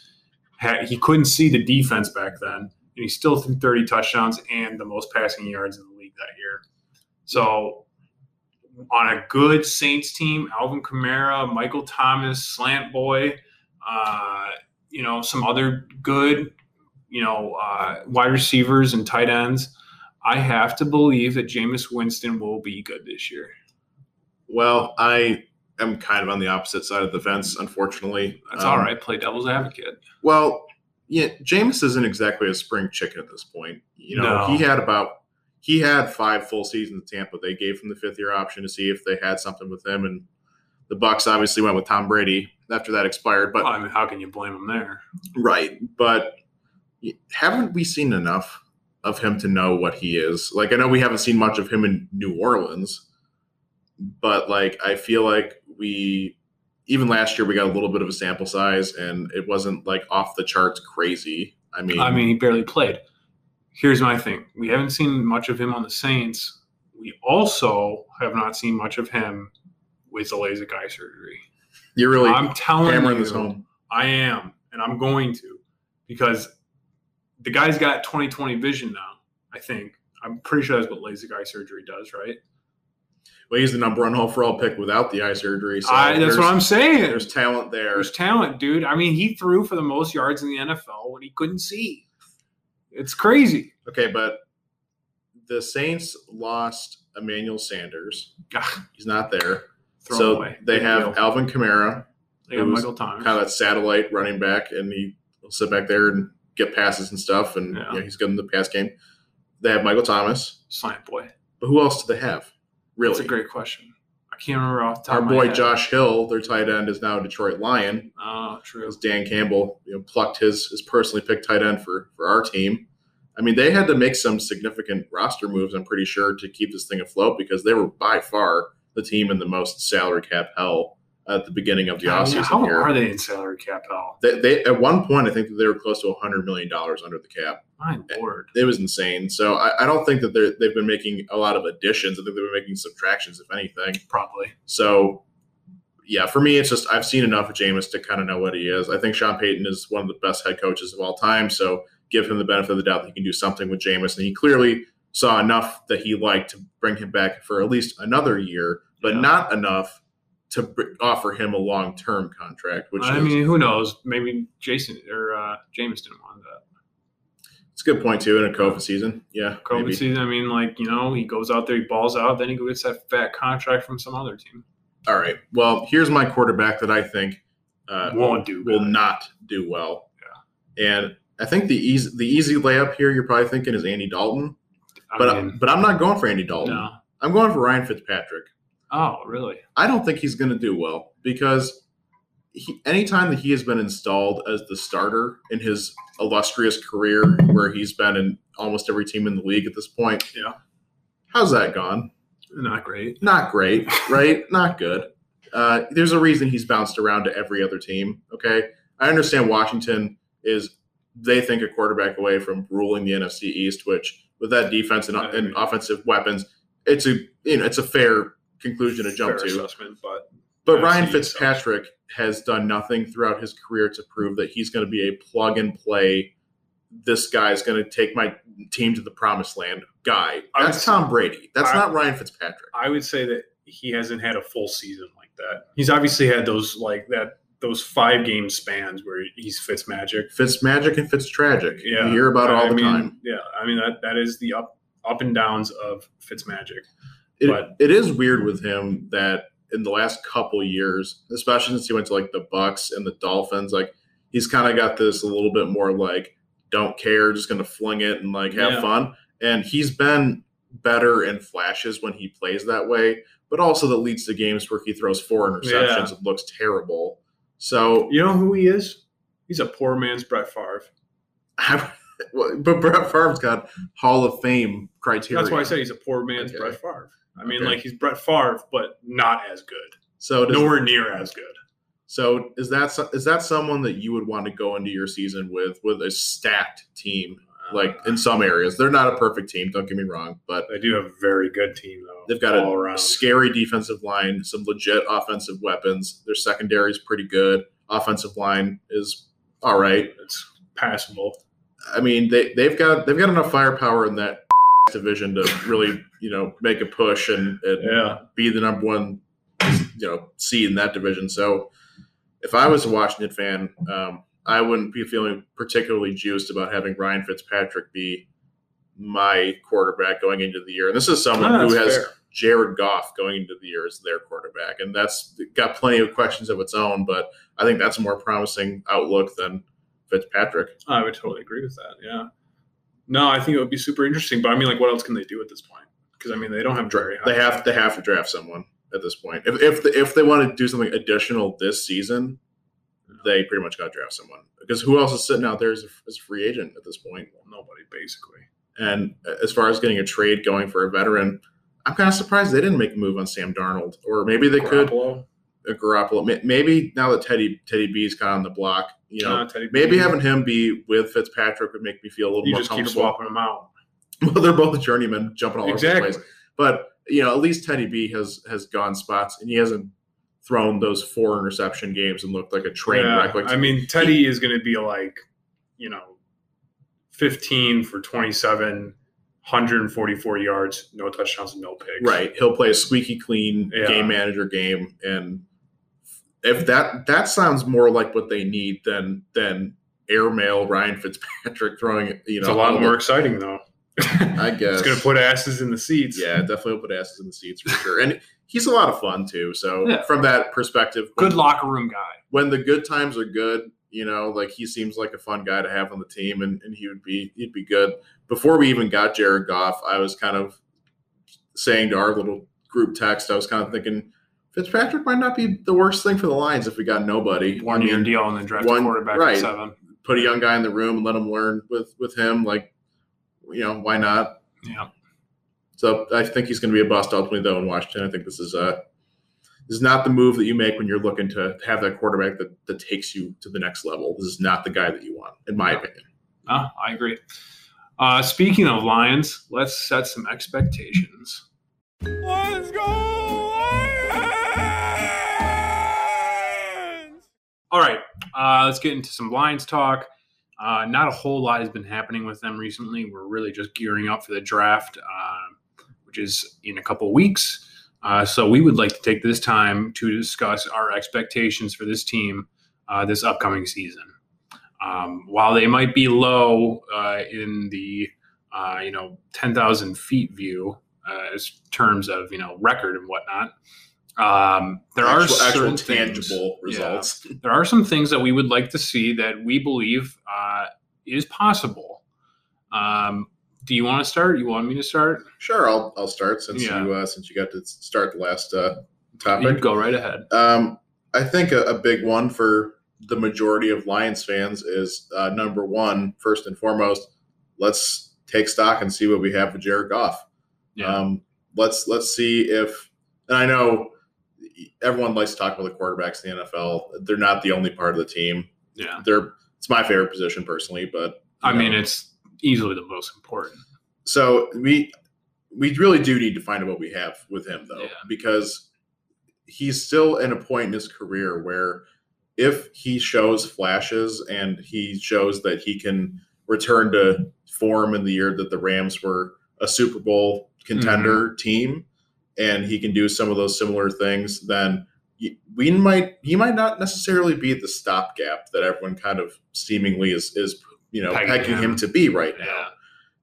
He couldn't see the defense back then, and he still threw 30 touchdowns and the most passing yards in the league that year. So, on a good Saints team, Alvin Kamara, Michael Thomas, Slant Boy, uh, you know, some other good, you know, uh, wide receivers and tight ends. I have to believe that Jameis Winston will be good this year. Well, I am kind of on the opposite side of the fence, unfortunately. That's Um, all right. Play devil's advocate. Well, yeah, Jameis isn't exactly a spring chicken at this point. You know, No. he had about he had five full seasons in Tampa. They gave him the fifth year option to see if they had something with him, and the Bucs obviously went with Tom Brady after that expired. But Well, I mean, how can you blame him there? Right, but haven't we seen enough of him to know what he is? Like, I know we haven't seen much of him in New Orleans, but like, I feel like we, even last year, we got a little bit of a sample size, and it wasn't like off the charts crazy. I mean, I mean, he barely played. Here's my thing: we haven't seen much of him on the Saints. We also have not seen much of him with the LASIK eye surgery. You're really I'm telling hammering you, this home. I am, and I'm going to, because the guy's got 20/20 vision now. I think I'm pretty sure that's what LASIK eye surgery does, right? Well, he's the number one overall pick without the eye surgery. So I, that's what I'm saying. There's talent there. There's talent, dude. I mean, he threw for the most yards in the NFL when he couldn't see. It's crazy. Okay, but the Saints lost Emmanuel Sanders. Ah, He's not there. Throw so away. they have deal. Alvin Kamara, They got Michael Thomas. kind of that satellite running back, and he will sit back there and get passes and stuff, and Yeah. you know, he's good in the pass game. They have Michael Thomas, Slant boy. but who else do they have? Really, That's a great question. I can't remember off the top our of my boy. Josh Hill, their tight end, is now a Detroit Lion. Oh, true. As Dan Campbell, you know, plucked his his personally picked tight end for for our team. I mean, they had to make some significant roster moves. I'm pretty sure to keep this thing afloat because they were by far the team in the most salary cap hell at the beginning of the offseason how here. are they in salary cap hell? They, they at one point, I think that they were close to 100 million dollars under the cap. My lord. It was insane. So I, I don't think that they've been making a lot of additions. I think they've been making subtractions, if anything. Probably. So, yeah, for me, it's just I've seen enough of Jameis to kind of know what he is. I think Sean Payton is one of the best head coaches of all time. So give him the benefit of the doubt that he can do something with Jameis. And he clearly saw enough that he liked to bring him back for at least another year, but Yeah. not enough to br- offer him a long term contract. Which I is, mean, who knows? Maybe Jason or uh, James didn't want that. it's a good point too in a COVID season. Yeah, COVID maybe. season. I mean, like you know, he goes out there, he balls out, then he gets that fat contract from some other team. All right. Well, here's my quarterback that I think uh, Won't do will good. not do well. Yeah. And I think the easy the easy layup here you're probably thinking is Andy Dalton, I but mean, but I'm not going for Andy Dalton. no. I'm going for Ryan Fitzpatrick. Oh, really? I don't think he's going to do well because he, anytime that he has been installed as the starter in his illustrious career, where he's been in almost every team in the league at this point, Yeah. how's that gone? Not great. Not great, right? Not good. Uh, there's a reason he's bounced around to every other team. Okay, I understand Washington is they think a quarterback away from ruling the NFC East, which with that defense and, and offensive weapons, it's a you know it's a fair conclusion to jump Fair to. but But Ryan Fitzpatrick has done nothing throughout his career to prove that he's going to be a plug and play. This guy is going to take my team to the promised land guy. That's Tom Brady. That's I- not Ryan Fitzpatrick. I would say that he hasn't had a full season like that. He's obviously had those like that those five game spans where he's Fitz magic. Fitz magic and Fitz tragic. Yeah, you hear about it all I the mean, time. Yeah, I mean that that is the up up and downs of Fitz magic. It, but- it is weird with him that in the last couple years, especially since he went to like the Bucs and the Dolphins, like he's kind of got this a little bit more like don't care, just gonna fling it and like have Yeah. fun. And he's been better in flashes when he plays that way, but also that leads to games where he throws four interceptions Yeah. and looks terrible. So, You know who he is? He's a poor man's Brett Favre. but Brett Favre's got Hall of Fame criteria. That's why I say he's a poor man's Okay. Brett Favre. I mean, Okay. like he's Brett Favre, but not as good. So does, Nowhere near as good. So is that is that someone that you would want to go into your season with with a stacked team? Like in some areas, they're not a perfect team. Don't get me wrong, but they do have a very good team though. they've got a around. scary defensive line, some legit offensive weapons. Their secondary is pretty good. Offensive line is all right. It's passable. I mean, they they've got they've got enough firepower in that division to really you know make a push and, and Yeah. be the number one you know seed in that division. So if I was a Washington fan, um, I wouldn't be feeling particularly juiced about having Ryan Fitzpatrick be my quarterback going into the year. And this is someone Ah, who has fair. Jared Goff going into the year as their quarterback, and that's got plenty of questions of its own. But I think that's a more promising outlook than Fitzpatrick. I would totally agree with that. Yeah. No, I think it would be super interesting. But I mean, like, what else can they do at this point? Because I mean, they don't have very high. They have they have to draft someone at this point. If if, the, if they want to do something additional this season, they pretty much got to draft someone because who else is sitting out there as a, as a free agent at this point? Well, nobody basically. And as far as getting a trade going for a veteran, I'm kind of surprised they didn't make a move on Sam Darnold, or maybe they could. Garoppolo, A Garoppolo, maybe now that Teddy Teddy B's got on the block, you know, uh, maybe having him be with Fitzpatrick would make me feel a little you more just keep comfortable. swapping them out. Well, they're both journeymen jumping all over the place. But you know, at least Teddy B has has gone spots, and he hasn't thrown those four interception games and looked like a train Yeah, wreck. Like I mean, Teddy is going to be like, you know, 15 for 27, 144 yards, no touchdowns, and no picks. right, he'll play a squeaky clean Yeah. game manager game, and if that that sounds more like what they need than than airmail Ryan Fitzpatrick throwing, you know, It's a lot more the- exciting, though. I guess It's going to put asses in the seats. yeah, definitely put asses in the seats for sure, and he's a lot of fun too. So Yeah. from that perspective, Good locker room guy. when the good times are good, You know, like he seems like a fun guy to have on the team, and, and he would be he'd be good. Before we even got Jared Goff, I was kind of saying to our little group text, I was kind of thinking Fitzpatrick might not be the worst thing for the Lions if we got nobody. One year deal and then draft one- quarterback right. seven. Put a young guy in the room and let him learn with with him. Like, you know, why not? Yeah. So I think he's going to be a bust ultimately, though, in Washington. I think this is uh this is not the move that you make when you're looking to have that quarterback that, that takes you to the next level. This is not the guy that you want, in my No. opinion. Oh, I agree. Uh, speaking of Lions, let's set some expectations. Let's go! Lions! All right, uh, let's get into some Lions talk. Uh, not a whole lot has been happening with them recently. We're really just gearing up for the draft, uh, which is in a couple of weeks. Uh, so we would like to take this time to discuss our expectations for this team uh, this upcoming season. Um, while they might be low uh, in the uh, you know ten thousand feet view uh, as terms of you know record and whatnot, um, there are actual, actual certain things- tangible Yeah results. there are some things that we would like to see that we believe uh, is possible. Um, do you want to start? You want me to start? Sure, I'll I'll start since Yeah. you uh, since you got to start the last uh, You topic. go right ahead. Um, I think a, a big one for the majority of Lions fans is uh, number one, first and foremost. Let's take stock and see what we have with Jared Goff. Yeah. Um, let's let's see if, and I know everyone likes to talk about the quarterbacks in the NFL. They're not the only part of the team. yeah. They're it's my favorite position personally, but you I mean, it's easily the most important. So we we really do need to find out what we have with him though, Yeah. because he's still in a point in his career where if he shows flashes and he shows that he can return to form in the year that the Rams were a Super Bowl contender Mm-hmm. team and he can do some of those similar things, then we might he might not necessarily be the stopgap that everyone kind of seemingly is is you know Pegging pegging him him. to be right now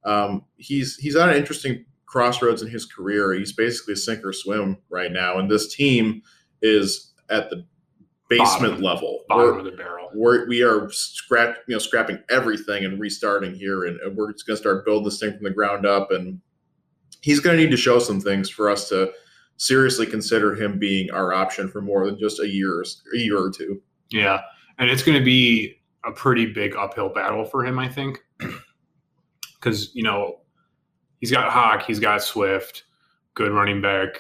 Yeah. um, he's he's at an interesting crossroads in his career. He's basically sink or swim right now, and this team is at the basement Bottom. level. Bottom We're, of the barrel. we're we are scrap you know scrapping everything and restarting here, and, and we're just going to start building this thing from the ground up. And he's going to need to show some things for us to seriously consider him being our option for more than just a year a year or two. Yeah. And it's going to be a pretty big uphill battle for him, I think. Because, you know, he's got Hawk, he's got Swift, good running back,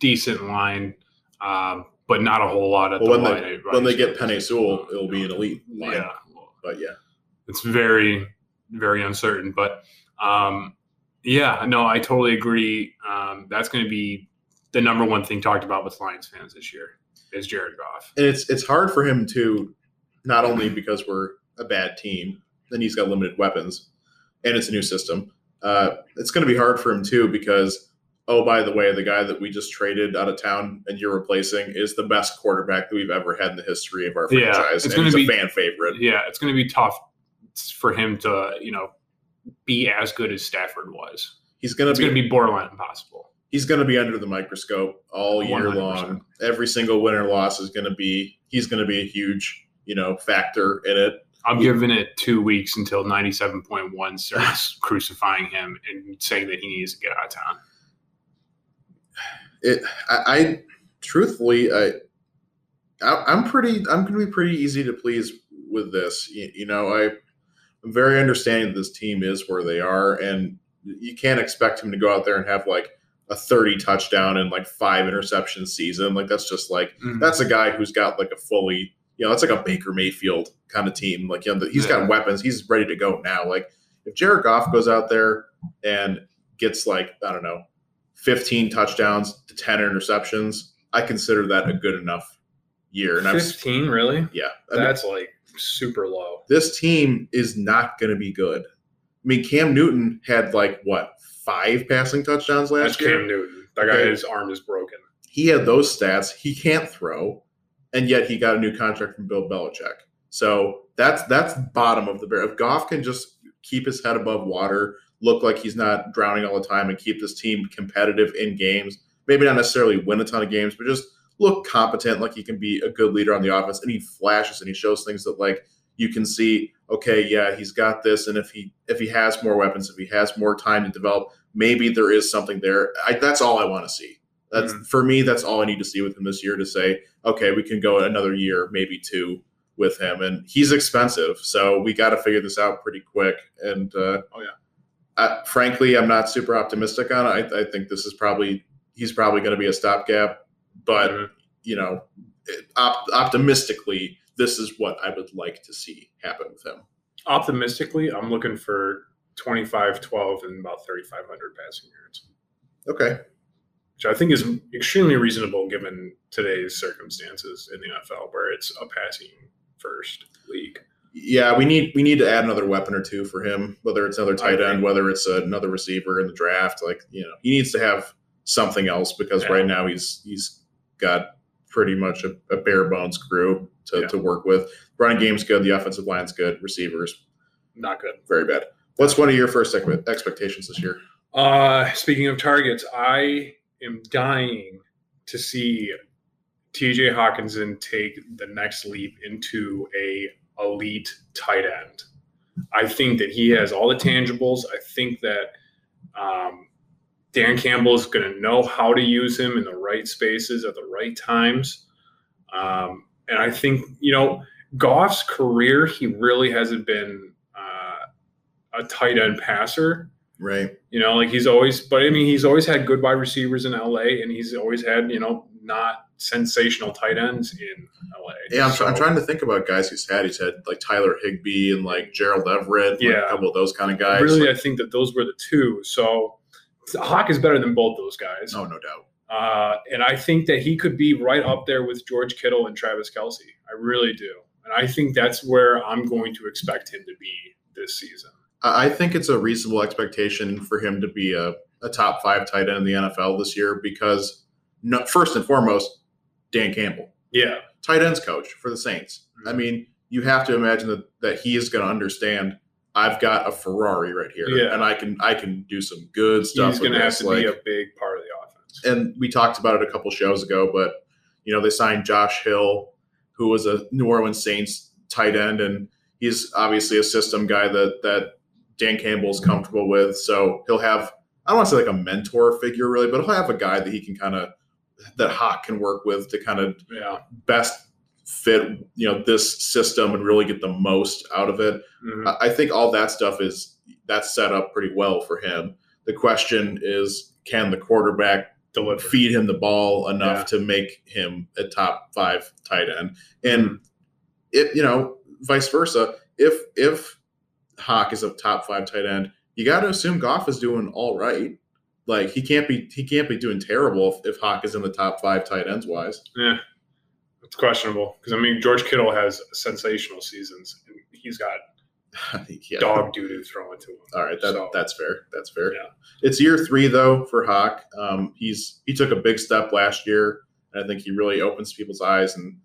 decent line, um, but not a whole lot at Well, the when they- line. when they get Penei Sewell, it'll be an elite line. Yeah. But yeah, it's very very uncertain but um yeah no i totally agree um that's going to be the number one thing talked about with lions fans this year is jared goff and it's it's hard for him to not only because we're a bad team and he's got limited weapons and it's a new system. Uh, it's going to be hard for him too because oh by the way the guy that we just traded out of town and you're replacing is the best quarterback that we've ever had in the history of our Yeah, franchise it's and gonna he's be- a fan favorite. Yeah it's going to be tough for him to you know be as good as stafford was. He's going to be be borderline impossible. He's going to be under the microscope all year 100%. long every single win or loss is going to be he's going to be a huge you know factor in it. I'm giving it two weeks until 97.1 starts crucifying him and saying that he needs to get out of town. It I, I truthfully I, I i'm pretty i'm gonna be pretty easy to please with this. You, you know i i'm very understanding that this team is where they are and you can't expect him to go out there and have like a 30 touchdown and like five interception season. Like that's just like mm-hmm. that's a guy who's got like a fully you know that's like a baker mayfield kind of team. Like you know he's got weapons. He's ready to go now. Like if jared goff goes out there and gets like i don't know 15 touchdowns to 10 interceptions i consider that a good enough year. And i'm 15 really? Yeah. I mean, that's like super low. this team is not going to be good. I mean cam newton had like what five passing touchdowns last That's year? Cam Newton. That guy, Okay. his arm is broken. he had those stats. He can't throw, and yet he got a new contract from Bill Belichick. So that's that's bottom of the barrel. If Goff can just keep his head above water, look like he's not drowning all the time, and keep this team competitive in games, maybe not necessarily win a ton of games, but just look competent, like he can be a good leader on the offense, and he flashes and he shows things that like you can see. Okay, yeah, he's got this, and if he if he has more weapons, if he has more time to develop, maybe there is something there. I, that's all I want to see. That's Mhm. for me. That's all I need to see with him this year to say, okay, we can go another year, maybe two with him, and he's expensive, so we got to figure this out pretty quick. And uh, Oh, yeah. I, frankly, I'm not super optimistic on it. I, I think this is probably he's probably going to be a stopgap, but Mhm. you know, op- optimistically, this is what I would like to see happen with him. Optimistically, I'm looking for 25, 12, and about 3,500 passing yards, Okay, which I think is extremely reasonable given today's circumstances in the NFL, where it's a passing first league. yeah, we need we need to add another weapon or two for him, whether it's another tight end, whether it's another receiver in the draft. Like you know, he needs to have something else because Yeah. right now he's he's got pretty much a, a bare bones crew to, Yeah. to work with. Running game's good, the offensive line's good, receivers Not good. very bad. What's one of your first expectations this year? Uh, speaking of targets, I am dying to see TJ Hockenson take the next leap into a elite tight end. I think that he has all the tangibles. I think that um, Dan Campbell is going to know how to use him in the right spaces at the right times. Um, and I think, you know, Goff's career, he really hasn't been uh, a tight end passer. Right. You know, like he's always, but I mean, he's always had good wide receivers in LA, and he's always had, you know, not sensational tight ends in LA. Yeah, I'm, try- I'm trying to think about guys he's had. He's had like Tyler Higbee and like Gerald Everett, like, Yeah. a couple of those kind of guys. Really, Like, I think that those were the two. So Hawk is better than both those guys. no, no doubt. Uh, and I think that he could be right up there with George Kittle and Travis Kelce. I really do. And I think that's where I'm going to expect him to be this season. I think it's a reasonable expectation for him to be a, a top five tight end in the NFL this year because, no, first and foremost, Dan Campbell, Yeah. tight ends coach for the Saints. I mm-hmm. mean, you have to imagine that, that he is going to understand. I've got a Ferrari right here, Yeah. and I can I can do some good stuff. He's going to have to Like, be a big part of the offense. and we talked about it a couple shows ago, but you know they signed Josh Hill, who was a New Orleans Saints tight end, and he's obviously a system guy that that Dan Campbell's comfortable with. So he'll have I don't want to say like a mentor figure really, but he'll have a guy that he can kind of that Hawk can work with to kind of Yeah. best fit you know this system and really get the most out of it. Mhm. I I think all that stuff is that's set up pretty well for him. The question is, can the quarterback Deliver. feed him the ball enough Yeah. to make him a top five tight end? And Mm-hmm. it, you know, vice versa. If if Hawk is a top five tight end, you got to assume Goff is doing all right. Like he can't be he can't be doing terrible if, if Hawk is in the top five tight ends wise. Yeah, it's questionable because I mean George Kittle has sensational seasons and he's got yeah. dog doo doo thrown to him. All right, that, So- that's fair. That's fair. Yeah. It's year three though for Hawk. Um, he's he took a big step last year, and I think he really opens people's eyes. And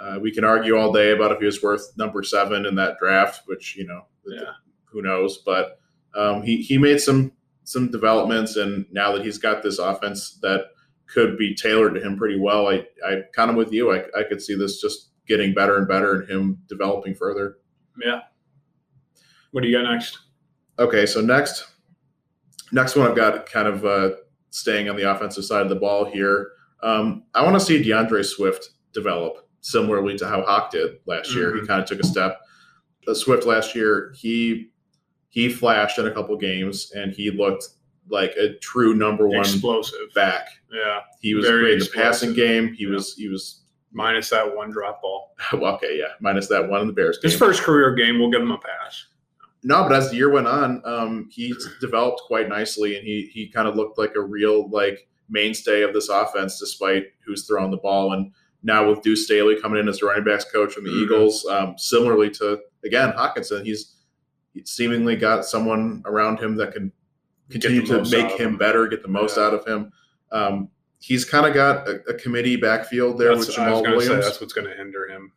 uh, we can argue all day about if he was worth number seven in that draft, which you know, Yeah. who knows. But um, he he made some some developments, and now that he's got this offense that could be tailored to him pretty well, I I kind of with you. I I could see this just getting better and better, and him developing further. Yeah. What do you got next? Okay, so next, next one I've got kind of uh, staying on the offensive side of the ball here. Um, I want to see DeAndre Swift develop similarly to how Hawk did last year. He Mhm. kind of took a step. Uh, Swift last year, he he flashed in a couple games and he looked like a true number one Explosive. back. Yeah. He was Very great in the passing game. He Yeah. was he was Minus that one drop ball. well, okay, yeah, minus that one in the Bears game. His first career game, we'll give him a pass. No, but as the year went on, um, he developed quite nicely, and he he kind of looked like a real like mainstay of this offense, despite who's throwing the ball. And now with Deuce Staley coming in as the running backs coach from the Mhm. Eagles, um, similarly to again Hockenson, he's seemingly got someone around him that can continue to make him him. better, get the most Yeah. out of him. Um, he's kind of got a, a committee backfield there That's, with Jamal going say Williams. that's what's going to hinder him.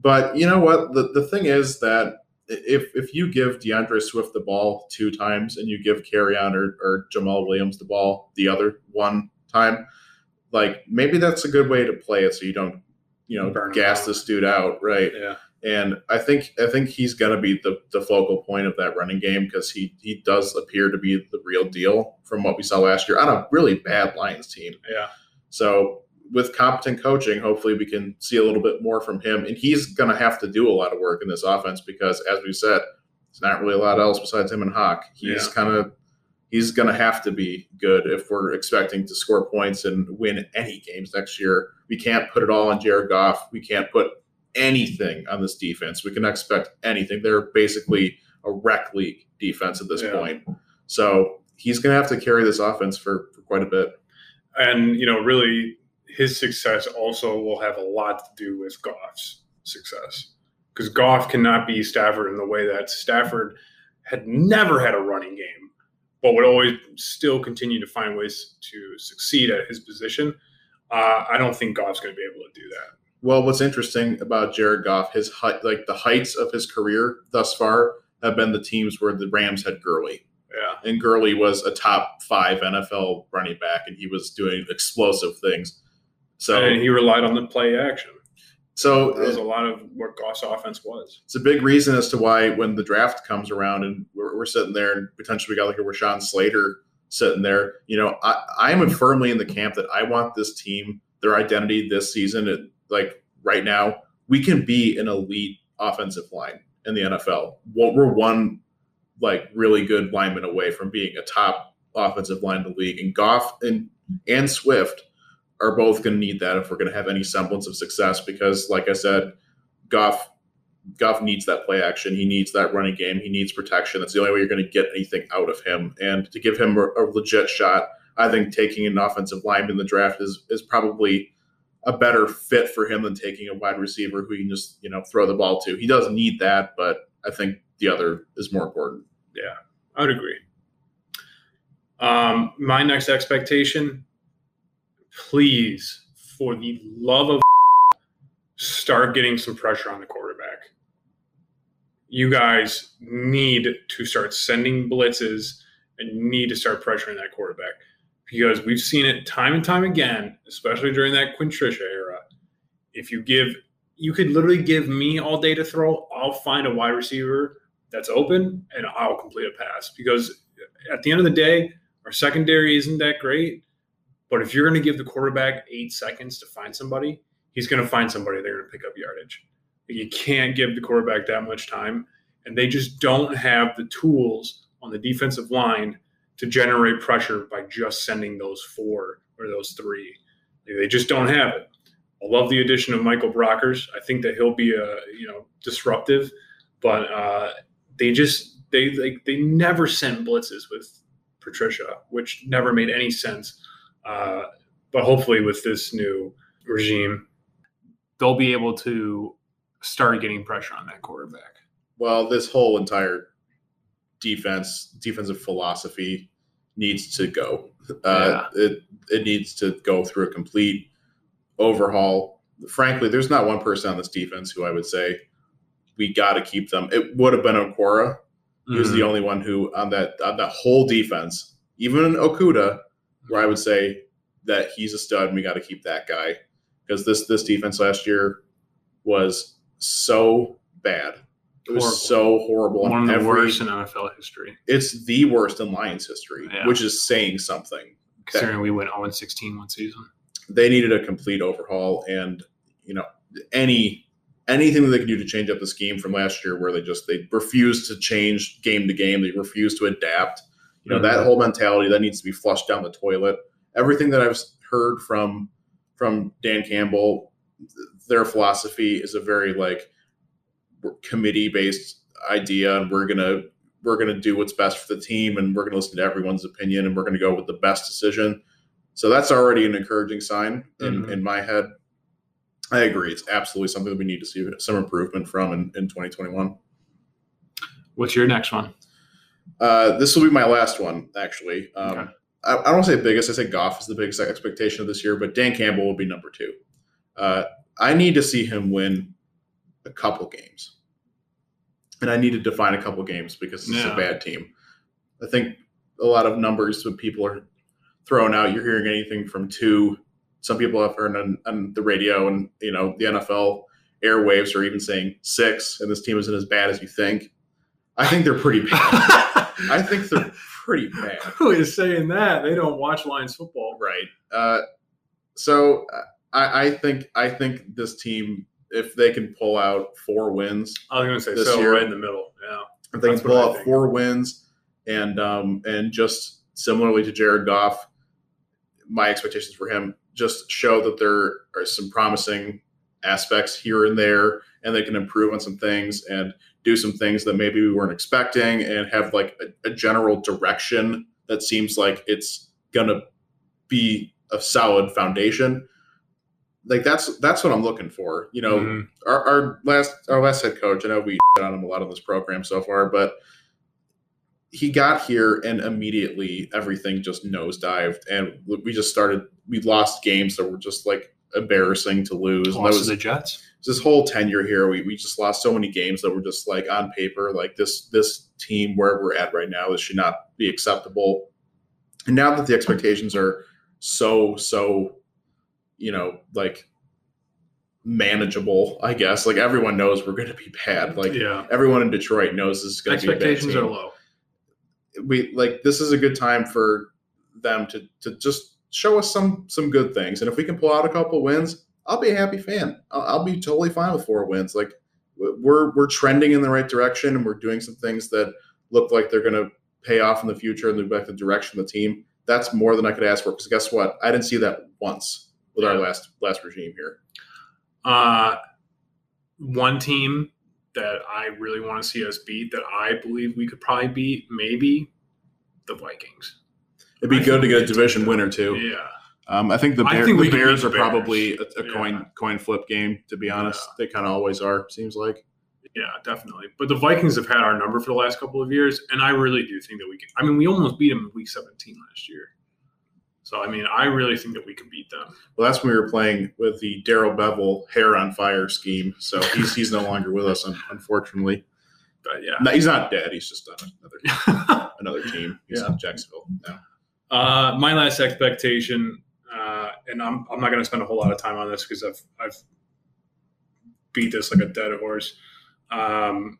But you know what? The the thing is that if if you give DeAndre Swift the ball two times and you give Kerryon or, or Jamaal Williams the ball the other one time, like maybe that's a good way to play it so you don't, you know, Burn gas out. this dude out, right? Yeah. And I think I think he's going to be the, the focal point of that running game because he he does appear to be the real deal from what we saw last year on a really bad Lions team. Yeah. So with competent coaching, hopefully we can see a little bit more from him. And he's going to have to do a lot of work in this offense because, as we said, it's not really a lot else besides him and Hawk. He's Yeah. kind of he's going to have to be good if we're expecting to score points and win any games next year. We can't put it all on Jared Goff. We can't put anything on this defense. We can expect anything. They're basically a rec league defense at this Yeah. point. So he's going to have to carry this offense for, for quite a bit. And you know, really, his success also will have a lot to do with Goff's success because Goff cannot be Stafford in the way that Stafford had never had a running game, but would always still continue to find ways to succeed at his position. Uh, I don't think Goff's going to be able to do that. Well, what's interesting about Jared Goff, his height, like the heights of his career thus far, have been the teams where the Rams had Gurley, Yeah, and Gurley was a top five NFL running back, and he was doing explosive things. So, and he relied on the play action. So That was uh, a lot of what Goff's offense was. it's a big reason as to why when the draft comes around and we're, we're sitting there and potentially we got like a Rashawn Slater sitting there, you know, I, I am firmly in the camp that I want this team, their identity this season, it, like right now, we can be an elite offensive line in the NFL. What We're one like really good lineman away from being a top offensive line in the league, and Goff and and Swift are both going to need that if we're going to have any semblance of success. Because, like I said, Goff Goff needs that play action. He needs that running game. He needs protection. That's the only way you're going to get anything out of him. And to give him a, a legit shot, I think taking an offensive lineman in the draft is is probably a better fit for him than taking a wide receiver who you can just you know throw the ball to. He does need that, but I think the other is more important. Yeah, I would agree. Um, my next expectation, please, for the love of start getting some pressure on the quarterback. You guys need to start sending blitzes and need to start pressuring that quarterback because we've seen it time and time again, especially during that Quintricia era. If you give, you could literally give me all day to throw, I'll find a wide receiver that's open and I'll complete a pass because at the end of the day, our secondary isn't that great. But if you're going to give the quarterback eight seconds to find somebody, he's going to find somebody they're going to pick up yardage. You can't give the quarterback that much time. And they just don't have the tools on the defensive line to generate pressure by just sending those four or those three. They just don't have it. I love the addition of Michael Brockers. I think that he'll be a you know disruptive, but uh, they just they like they never sent blitzes with Patricia, which never made any sense. Uh, but hopefully, with this new regime, they'll be able to start getting pressure on that quarterback. Well, this whole entire defense defensive philosophy needs to go. Uh, It it needs to go through a complete overhaul. Frankly, there's not one person on this defense who I would say we got to keep them. It would have been Okwara. He was the only one who on that on that whole defense, even Okudah, where I would say that he's a stud. and We got to keep that guy because this this defense last year was so bad. It was Horrible. so horrible. one of the every- worst in NFL history, It's the worst in Lions history, Yeah. which is saying something. considering we went 0 16 one season. They needed a complete overhaul, and you know any anything that they can do to change up the scheme from last year, where they just they refused to change game to game, they refused to adapt. You know Mhm. that whole mentality that needs to be flushed down the toilet. Everything that I've heard from from Dan Campbell, their philosophy is a very like committee based idea, and we're gonna we're gonna do what's best for the team, and we're gonna listen to everyone's opinion, and we're gonna go with the best decision. So that's already an encouraging sign in, Mhm. in my head. I agree. It's absolutely something that we need to see some improvement from in, in 2021. What's your next one? Uh, this will be my last one, actually. Um, Okay. I, I don't say biggest. I say Goff is the biggest expectation of this year, but Dan Campbell will be number two. Uh, I need to see him win a couple games, and I need to define a couple games because it's Yeah. a bad team. I think a lot of numbers that people are throwing out. You're hearing anything from two some people have heard on, on the radio and you know the NFL airwaves are even saying six, and this team isn't as bad as you think. I think they're pretty bad. I think they're pretty bad. Who is saying that? They don't watch Lions football. Right. Uh, so I, I think I think this team, if they can pull out four wins, I was going to say This so year- right in the middle. Yeah. if they can pull out four wins, and um, and just similarly to Jared Goff, my expectations for him just show that there are some promising aspects here and there, and they can improve on some things and do some things that maybe we weren't expecting, and have like a, a general direction that seems like it's gonna be a solid foundation. Like that's that's what I'm looking for. You know, Mhm. our, our last our last head coach. I know we on him a lot on this program so far, but he got here and immediately everything just nosedived, and we just started. We lost games that were just like embarrassing to lose. Lost was to the Jets. this whole tenure here. We we just lost so many games that were just like on paper, like this this team where we're at right now, this should not be acceptable. And now that the expectations are so so, you know, like manageable, I guess. Like everyone knows we're going to be bad. Like yeah. everyone in Detroit knows this is going to be Expectations are low. We like this is a good time for them to to just show us some some good things. And if we can pull out a couple wins, I'll be a happy fan. I'll, I'll be totally fine with four wins. Like we're we're trending in the right direction, and we're doing some things that look like they're going to pay off in the future and look like the direction of the team. That's more than I could ask for. Because guess what? I didn't see that once with our last last regime here. Uh, one team that I really want to see us beat that I believe we could probably beat, maybe the Vikings. It'd be I good to get a division winner too. Yeah. Um, I think the, Bear, think the Bears are probably a, a coin Yeah. coin flip game. To be honest, they kind of always are. Seems like. Yeah, definitely. But the Vikings have had our number for the last couple of years, and I really do think that we can. I mean, we almost beat them in Week 17 last year. So I mean, I really think that we can beat them. Well, that's when we were playing with the Darrell Bevell hair on fire scheme. So he's he's no longer with us, unfortunately. But yeah. No, he's not dead. He's just on another another team. He's Yeah. in Jacksonville now. Uh, my last expectation, uh, and I'm, I'm not going to spend a whole lot of time on this because I've I've beat this like a dead horse. Um,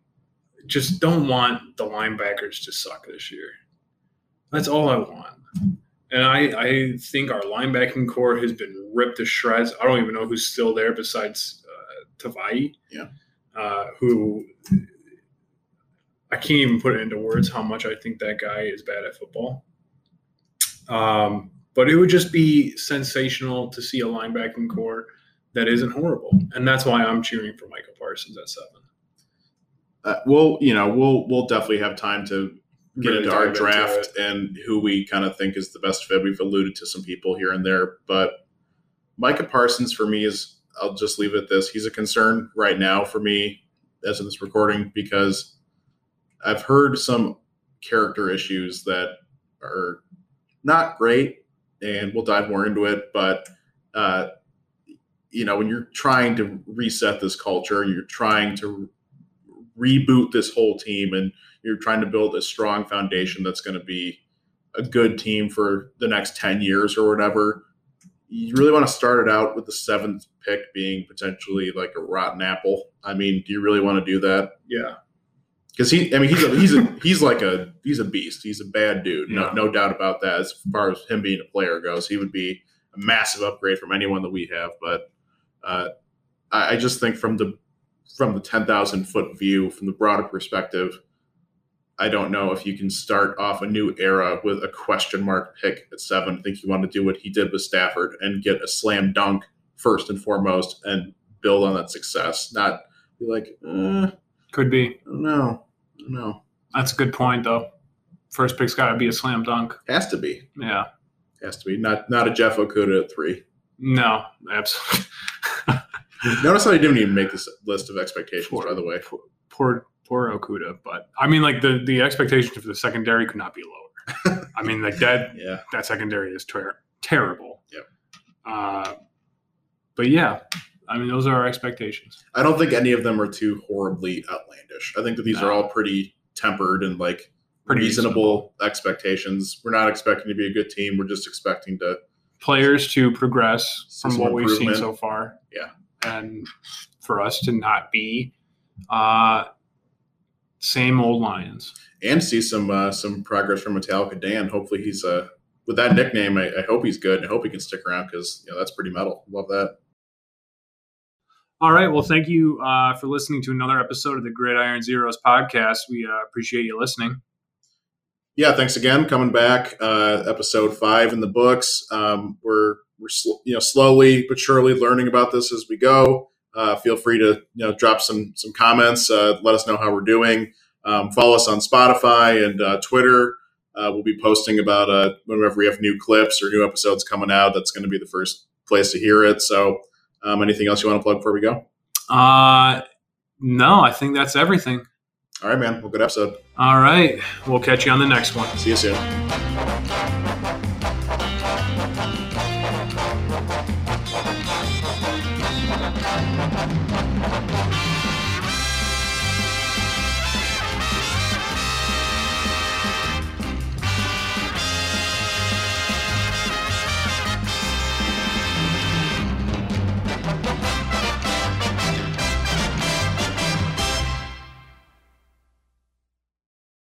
just don't want the linebackers to suck this year. That's all I want. And I, I think our linebacking core has been ripped to shreds. I don't even know who's still there besides uh, Tavai. Yeah. Uh, who I can't even put it into words how much I think that guy is bad at football. Um, but it would just be sensational to see a linebacking core that isn't horrible, and that's why I'm cheering for Micah Parsons at seven. Uh, we'll you know we'll we'll definitely have time to get Really into our dive into draft and who we kind of think is the best fit. We've alluded to some people here and there, but Micah Parsons for me is I'll just leave it at this. He's a concern right now for me as of this recording because I've heard some character issues that are not great, and we'll dive more into it. But uh, you know, when you're trying to reset this culture, you're trying to reboot this whole team, and you're trying to build a strong foundation that's going to be a good team for the next 10 years or whatever. You really want to start it out with the seventh pick being potentially like a rotten apple. I mean, do you really want to do that? Yeah, Because he, I mean, he's a, he's a, he's like a, he's a beast. He's a bad dude. No, Yeah. no doubt about that. As far as him being a player goes, he would be a massive upgrade from anyone that we have. But uh, I, I just think from the, from the 10,000 foot view, from the broader perspective, I don't know if you can start off a new era with a question mark pick at seven. I think you want to do what he did with Stafford and get a slam dunk first and foremost and build on that success, not be like, uh, could be. no, no. That's a good point, though. First pick's got to be a slam dunk. Has to be. Yeah. Has to be. Not not a Jeff Okudah at three. No, absolutely. Notice how he didn't even make this list of expectations, Poor- by the way. poor, poor, poor Okudah. But I mean, like the the expectation for the secondary could not be lower. I mean, like that Yeah. that secondary is ter- terrible. Yeah. Uh, but yeah, I mean, those are our expectations. I don't think any of them are too horribly outlandish. I think that these are all pretty tempered and like Pretty reasonable expectations. We're not expecting to be a good team. We're just expecting to players to progress from what we've seen so far. Yeah. And for us to not be uh, same old Lions. and see some uh, some progress from Metallica Dan. Hopefully, he's uh, with that nickname. I, I hope he's good. I hope he can stick around because you know that's pretty metal. Love that. All right. Well, thank you uh, for listening to another episode of the Gridiron Zeros podcast. We uh, appreciate you listening. Yeah, thanks again. Coming back, uh, episode five in the books. Um, we're we're sl- you know slowly but surely learning about this as we go. Uh, feel free to you know drop some some comments. Uh, let us know how we're doing. Um, follow us on Spotify and uh, Twitter. We'll be posting about whenever we have new clips or new episodes coming out. That's going to be the first place to hear it. So, um, anything else you want to plug before we go? Uh, no, I think that's everything. All right, man. Well, good episode. All right. We'll catch you on the next one. See you soon.